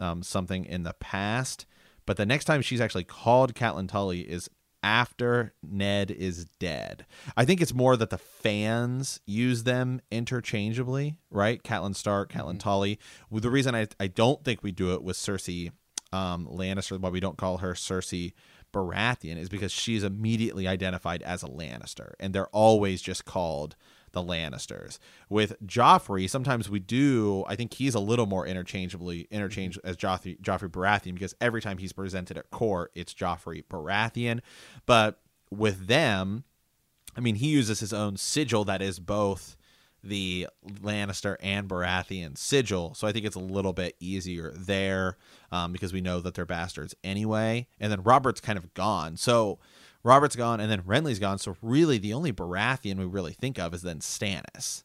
um, something in the past. But the next time she's actually called Catelyn Tully is after Ned is dead. I think it's more that the fans use them interchangeably, right? Catelyn Stark, Catelyn mm-hmm. Tully. Well, the reason I, I don't think we do it with Cersei um, Lannister, why we don't call her Cersei Baratheon, is because she's immediately identified as a Lannister, and they're always just called the Lannisters. With Joffrey, sometimes we do. I think he's a little more interchangeably interchanged mm-hmm. as Joffrey Joffrey Baratheon because every time he's presented at court, it's Joffrey Baratheon. But with them, I mean, he uses his own sigil that is both the Lannister and Baratheon sigil. So I think it's a little bit easier there um, because we know that they're bastards anyway. And then Robert's kind of gone. So Robert's gone, and then Renly's gone. So really, the only Baratheon we really think of is then Stannis,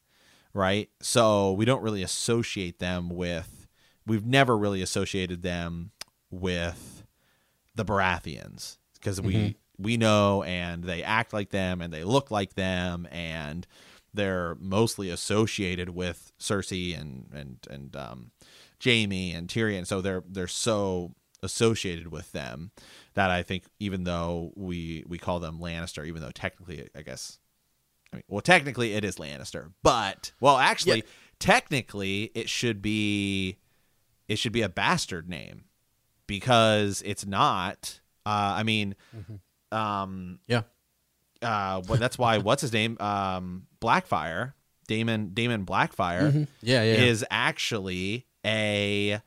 right? So we don't really associate them with. We've never really associated them with the Baratheons because we mm-hmm. we know and they act like them and they look like them and they're mostly associated with Cersei and and and um, Jaime and Tyrion. So they're they're so associated with them that I think even though we we call them Lannister, even though technically I guess I mean well technically it is Lannister, but well actually yeah. technically it should be it should be a bastard name because it's not uh I mean mm-hmm. um yeah uh well that's why what's his name um Blackfyre Daemon Daemon Blackfyre, mm-hmm. yeah, yeah is actually a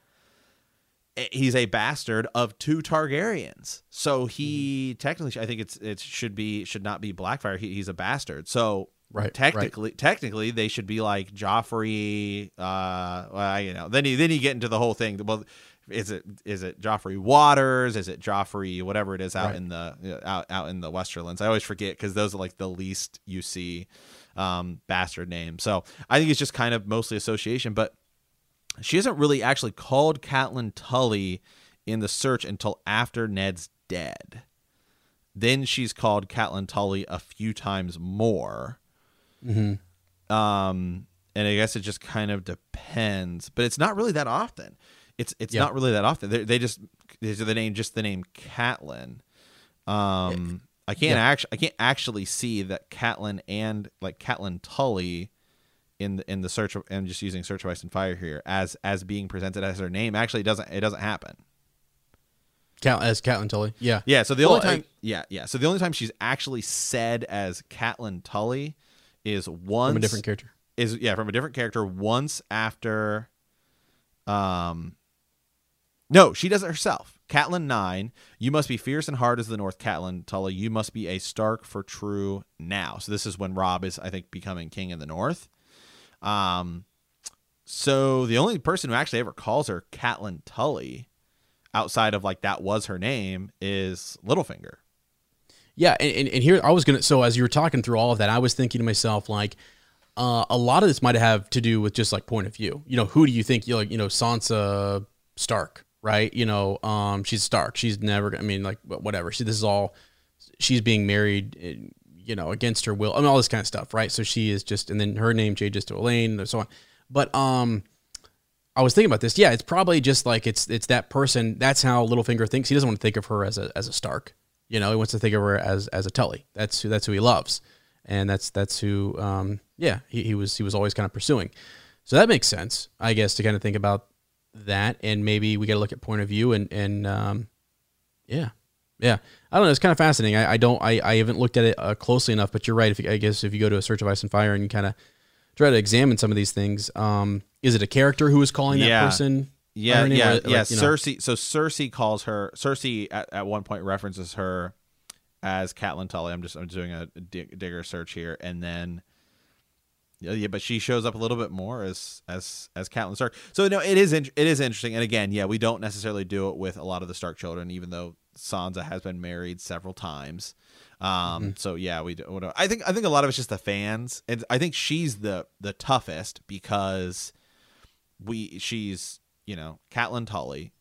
he's a bastard of two Targaryens. So he mm-hmm. technically, I think it's it should be should not be Blackfyre. He, he's a bastard. So right, technically, right. technically they should be like Joffrey. Uh, well, you know, then you then you get into the whole thing. Well, is it is it Joffrey Waters? Is it Joffrey whatever it is out right. in the out out in the Westerlands? I always forget because those are like the least you see um, bastard name. So I think it's just kind of mostly association, but she isn't really actually called Catelyn Tully in the search until after Ned's dead. Then she's called Catelyn Tully a few times more. Mm-hmm. Um, and I guess it just kind of depends, but it's not really that often. It's it's not really that often. They, they just the name just the name Catelyn. Um, I can't yeah. actually I can't actually see that Catelyn and like Catelyn Tully in the in the search of, and just using search of ice and fire here as as being presented as her name actually doesn't it doesn't happen. Cat, as Catelyn Tully? Yeah. Yeah so the well, only time I, yeah yeah so the only time she's actually said as Catelyn Tully is once from a different character. is yeah from a different character once after um no she does it herself Catelyn 9, you must be fierce and hard as the North Catelyn Tully. You must be a Stark for true now. So this is when Robb is, I think, becoming king in the North. Um, so the only person who actually ever calls her Catelyn Tully, outside of like that was her name, is Littlefinger. Yeah, and, and here I was gonna. So as you were talking through all of that, I was thinking to myself like, uh, a lot of this might have to do with just like point of view. You know, who do you think you like? You know, Sansa Stark, right? You know, um, she's Stark. She's never. I mean, like whatever. She. This is all. She's being married eh, you know, against her will. I mean, all this kind of stuff, right? So she is just, and then her name changes to Alayne and so on. But um, I was thinking about this. Yeah, it's probably just like it's it's that person. That's how Littlefinger thinks. He doesn't want to think of her as a as a Stark. You know, he wants to think of her as as a Tully. That's who that's who he loves, and that's that's who. Um, yeah, he, he was he was always kind of pursuing. So that makes sense, I guess, to kind of think about that, and maybe we got to look at point of view and and um, yeah, yeah, I don't know. It's kind of fascinating. I, I don't. I, I haven't looked at it uh, closely enough. But you're right. If you, I guess if you go to a search of ice and fire and you kind of try to examine some of these things, um, is it a character who is calling that person? Yeah, yeah, or, yeah. Like, Cersei. Know? So Cersei calls her. Cersei at, at one point references her as Catelyn Tully. I'm just I'm doing a digger search here, and then yeah, yeah, but she shows up a little bit more as as as Catelyn Stark. So no, it is in, it is interesting. And again, yeah, we don't necessarily do it with a lot of the Stark children, even though Sansa has been married several times. Um, mm-hmm. so yeah, we do. I think I think a lot of it's just the fans, and I think she's the the toughest because we she's you know Catelyn Tully,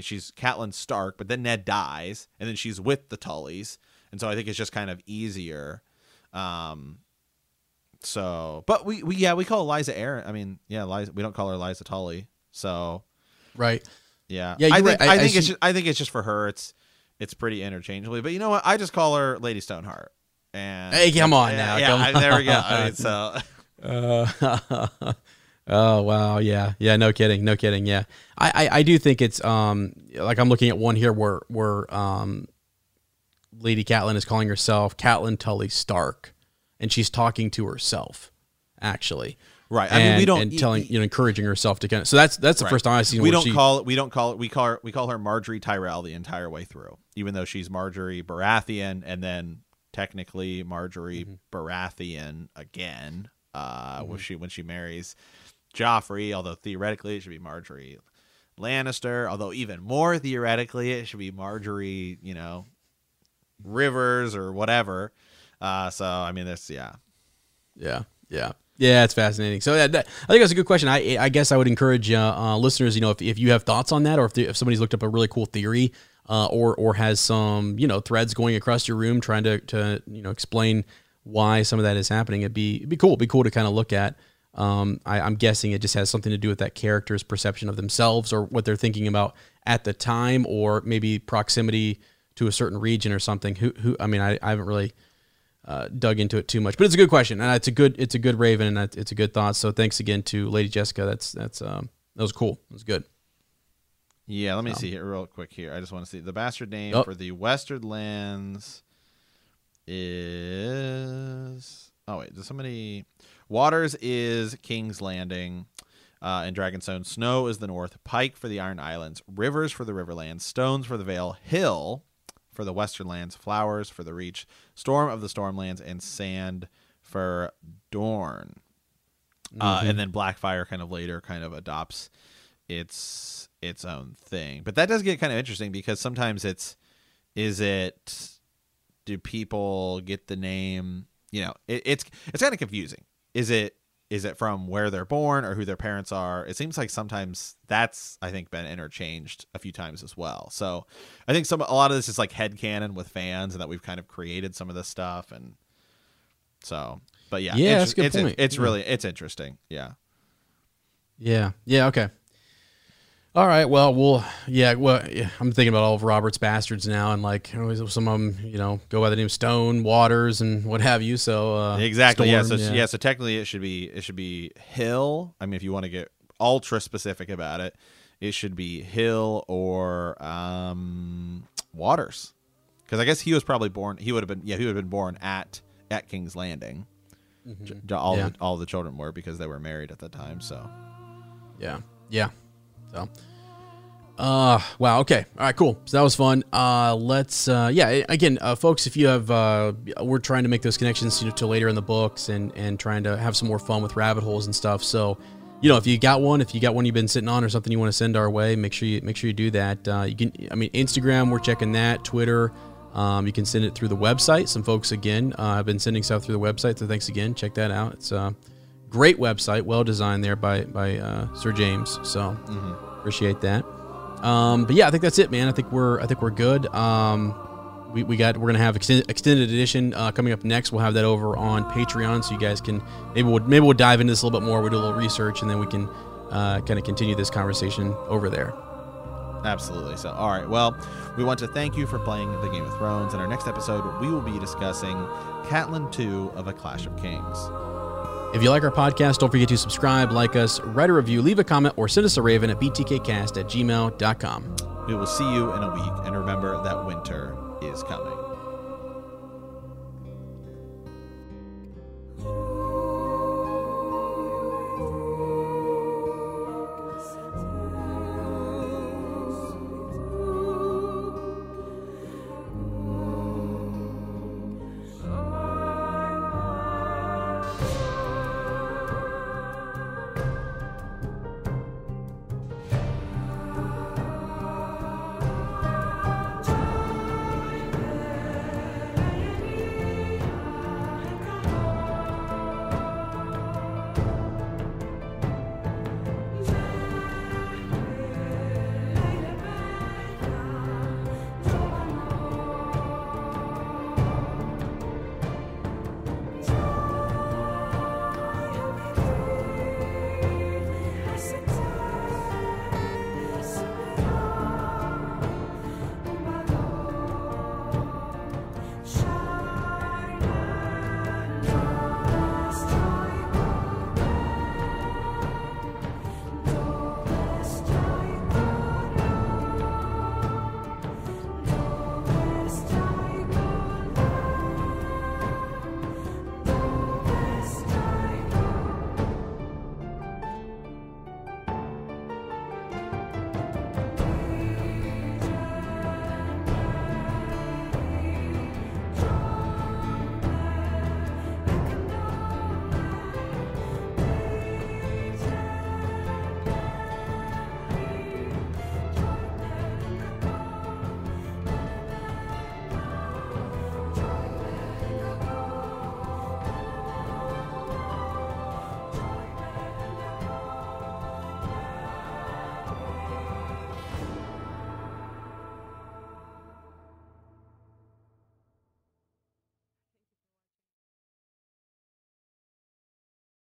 she's Catelyn Stark, but then Ned dies, and then she's with the Tullys, and so I think it's just kind of easier. Um, so, but we, we yeah we call Eliza Arryn. I mean, yeah, Eliza, we don't call her Eliza Tully. So, right, yeah, Yeah, I think right. I- I, think I it's just, I think it's just for her. It's it's pretty interchangeably. But you know what? I just call her Lady Stoneheart. And Hey, come on now, yeah, come I- there we go. I mean, so Uh, oh wow, yeah, yeah, no kidding, no kidding, yeah. I, I, I do think it's um like I'm looking at one here where where um Lady Catelyn is calling herself Catelyn Tully Stark, and she's talking to herself, actually. right. I mean, we And- don't and telling you know encouraging herself to kind of. So that's that's the Right. first time I've seen we don't she, call it we don't call it we call her we call her Margaery Tyrell the entire way through, even though she's Margaery Baratheon and then technically Margaery Mm-hmm. Baratheon again. Uh, when she when she marries Joffrey, although theoretically it should be Margaery Lannister, although even more theoretically it should be Margaery, you know, Rivers or whatever. Uh, so I mean, that's yeah. Yeah, yeah, yeah. It's fascinating. So that, that- I think that's a good question. I I guess I would encourage uh, uh, listeners, you know, if, if you have thoughts on that, or if, the, if somebody's looked up a really cool theory, uh, or or has some you know threads going across your room trying to to you know explain why some of that is happening, it'd be it'd be cool. It'd be cool to kind of look at. Um, I, I'm guessing it just has something to do with that character's perception of themselves or what they're thinking about at the time, or maybe proximity to a certain region or something. Who who? I mean, I, I haven't really uh, dug into it too much, but it's a good question, and it's a good it's a good Raven, and it's a good thought. So thanks again to Lady Jessica. That's that's um, that was cool. It was good. Yeah, let me So. see here real quick here. I just want to see the bastard name Oh. for the Western lands is Oh wait, does somebody Waters is King's Landing uh, and Dragonstone. Snow is the north. Pike for the Iron Islands. Rivers for the Riverlands. Stones for the Vale. Hill for the Western Lands. Flowers for the Reach. Storm of the Stormlands and Sand for Dorne. Uh, and then Blackfyre kind of later kind of adopts its its own thing. But that does get kind of interesting because sometimes it's is it do people get the name? You know, it, it's it's kind of confusing. Is it is it from where they're born or who their parents are? It seems like sometimes that's I think been interchanged a few times as well. So I think some a lot of this is like headcanon with fans and that we've kind of created some of this stuff and so but yeah, Yeah, it's, that's good it's, point. it's Yeah. really it's interesting. Yeah. Yeah. Yeah. Okay. All right. Well, we'll. Yeah. Well, yeah, I'm thinking about all of Robert's bastards now, and like some of them, you know, go by the name Stone, Waters, and what have you. So uh, exactly yeah so Storm, yeah. so technically it should be it should be hill i mean if you want to get ultra specific about it it should be hill or um waters because i guess he was probably born he would have been yeah he would have been born at at king's landing j- all Yeah. the, all the children were because they were married at the time so Yeah. Yeah. So. Uh wow okay. All right cool. So that was fun. Uh let's uh yeah again uh, folks if you have uh we're trying to make those connections you know to later in the books and and trying to have some more fun with rabbit holes and stuff. So you know if you got one if you got one you've been sitting on or something you want to send our way make sure you make sure you do that. Uh you can I mean Instagram we're checking that Twitter um you can send it through the website. Some folks again uh, have been sending stuff through the website so thanks again. Check that out. It's uh great website well designed there by by uh, Sir James so appreciate that um, but yeah, I think that's it, man. I think we're I think we're good. Um, we, we got we're gonna have extended, extended edition uh, coming up next. We'll have that over on Patreon, so you guys can maybe we'll maybe we'll dive into this a little bit more. We'll do a little research, and then we can uh, kind of continue this conversation over there. Absolutely. So, all right. Well, we want to thank you for playing the Game of Thrones. In our next episode, we will be discussing Catelyn 2 of A Clash of Kings. If you like our podcast, don't forget to subscribe, like us, write a review, leave a comment, or send us a raven at btkcast at gmail.com. We will see you in a week, and remember that winter is coming.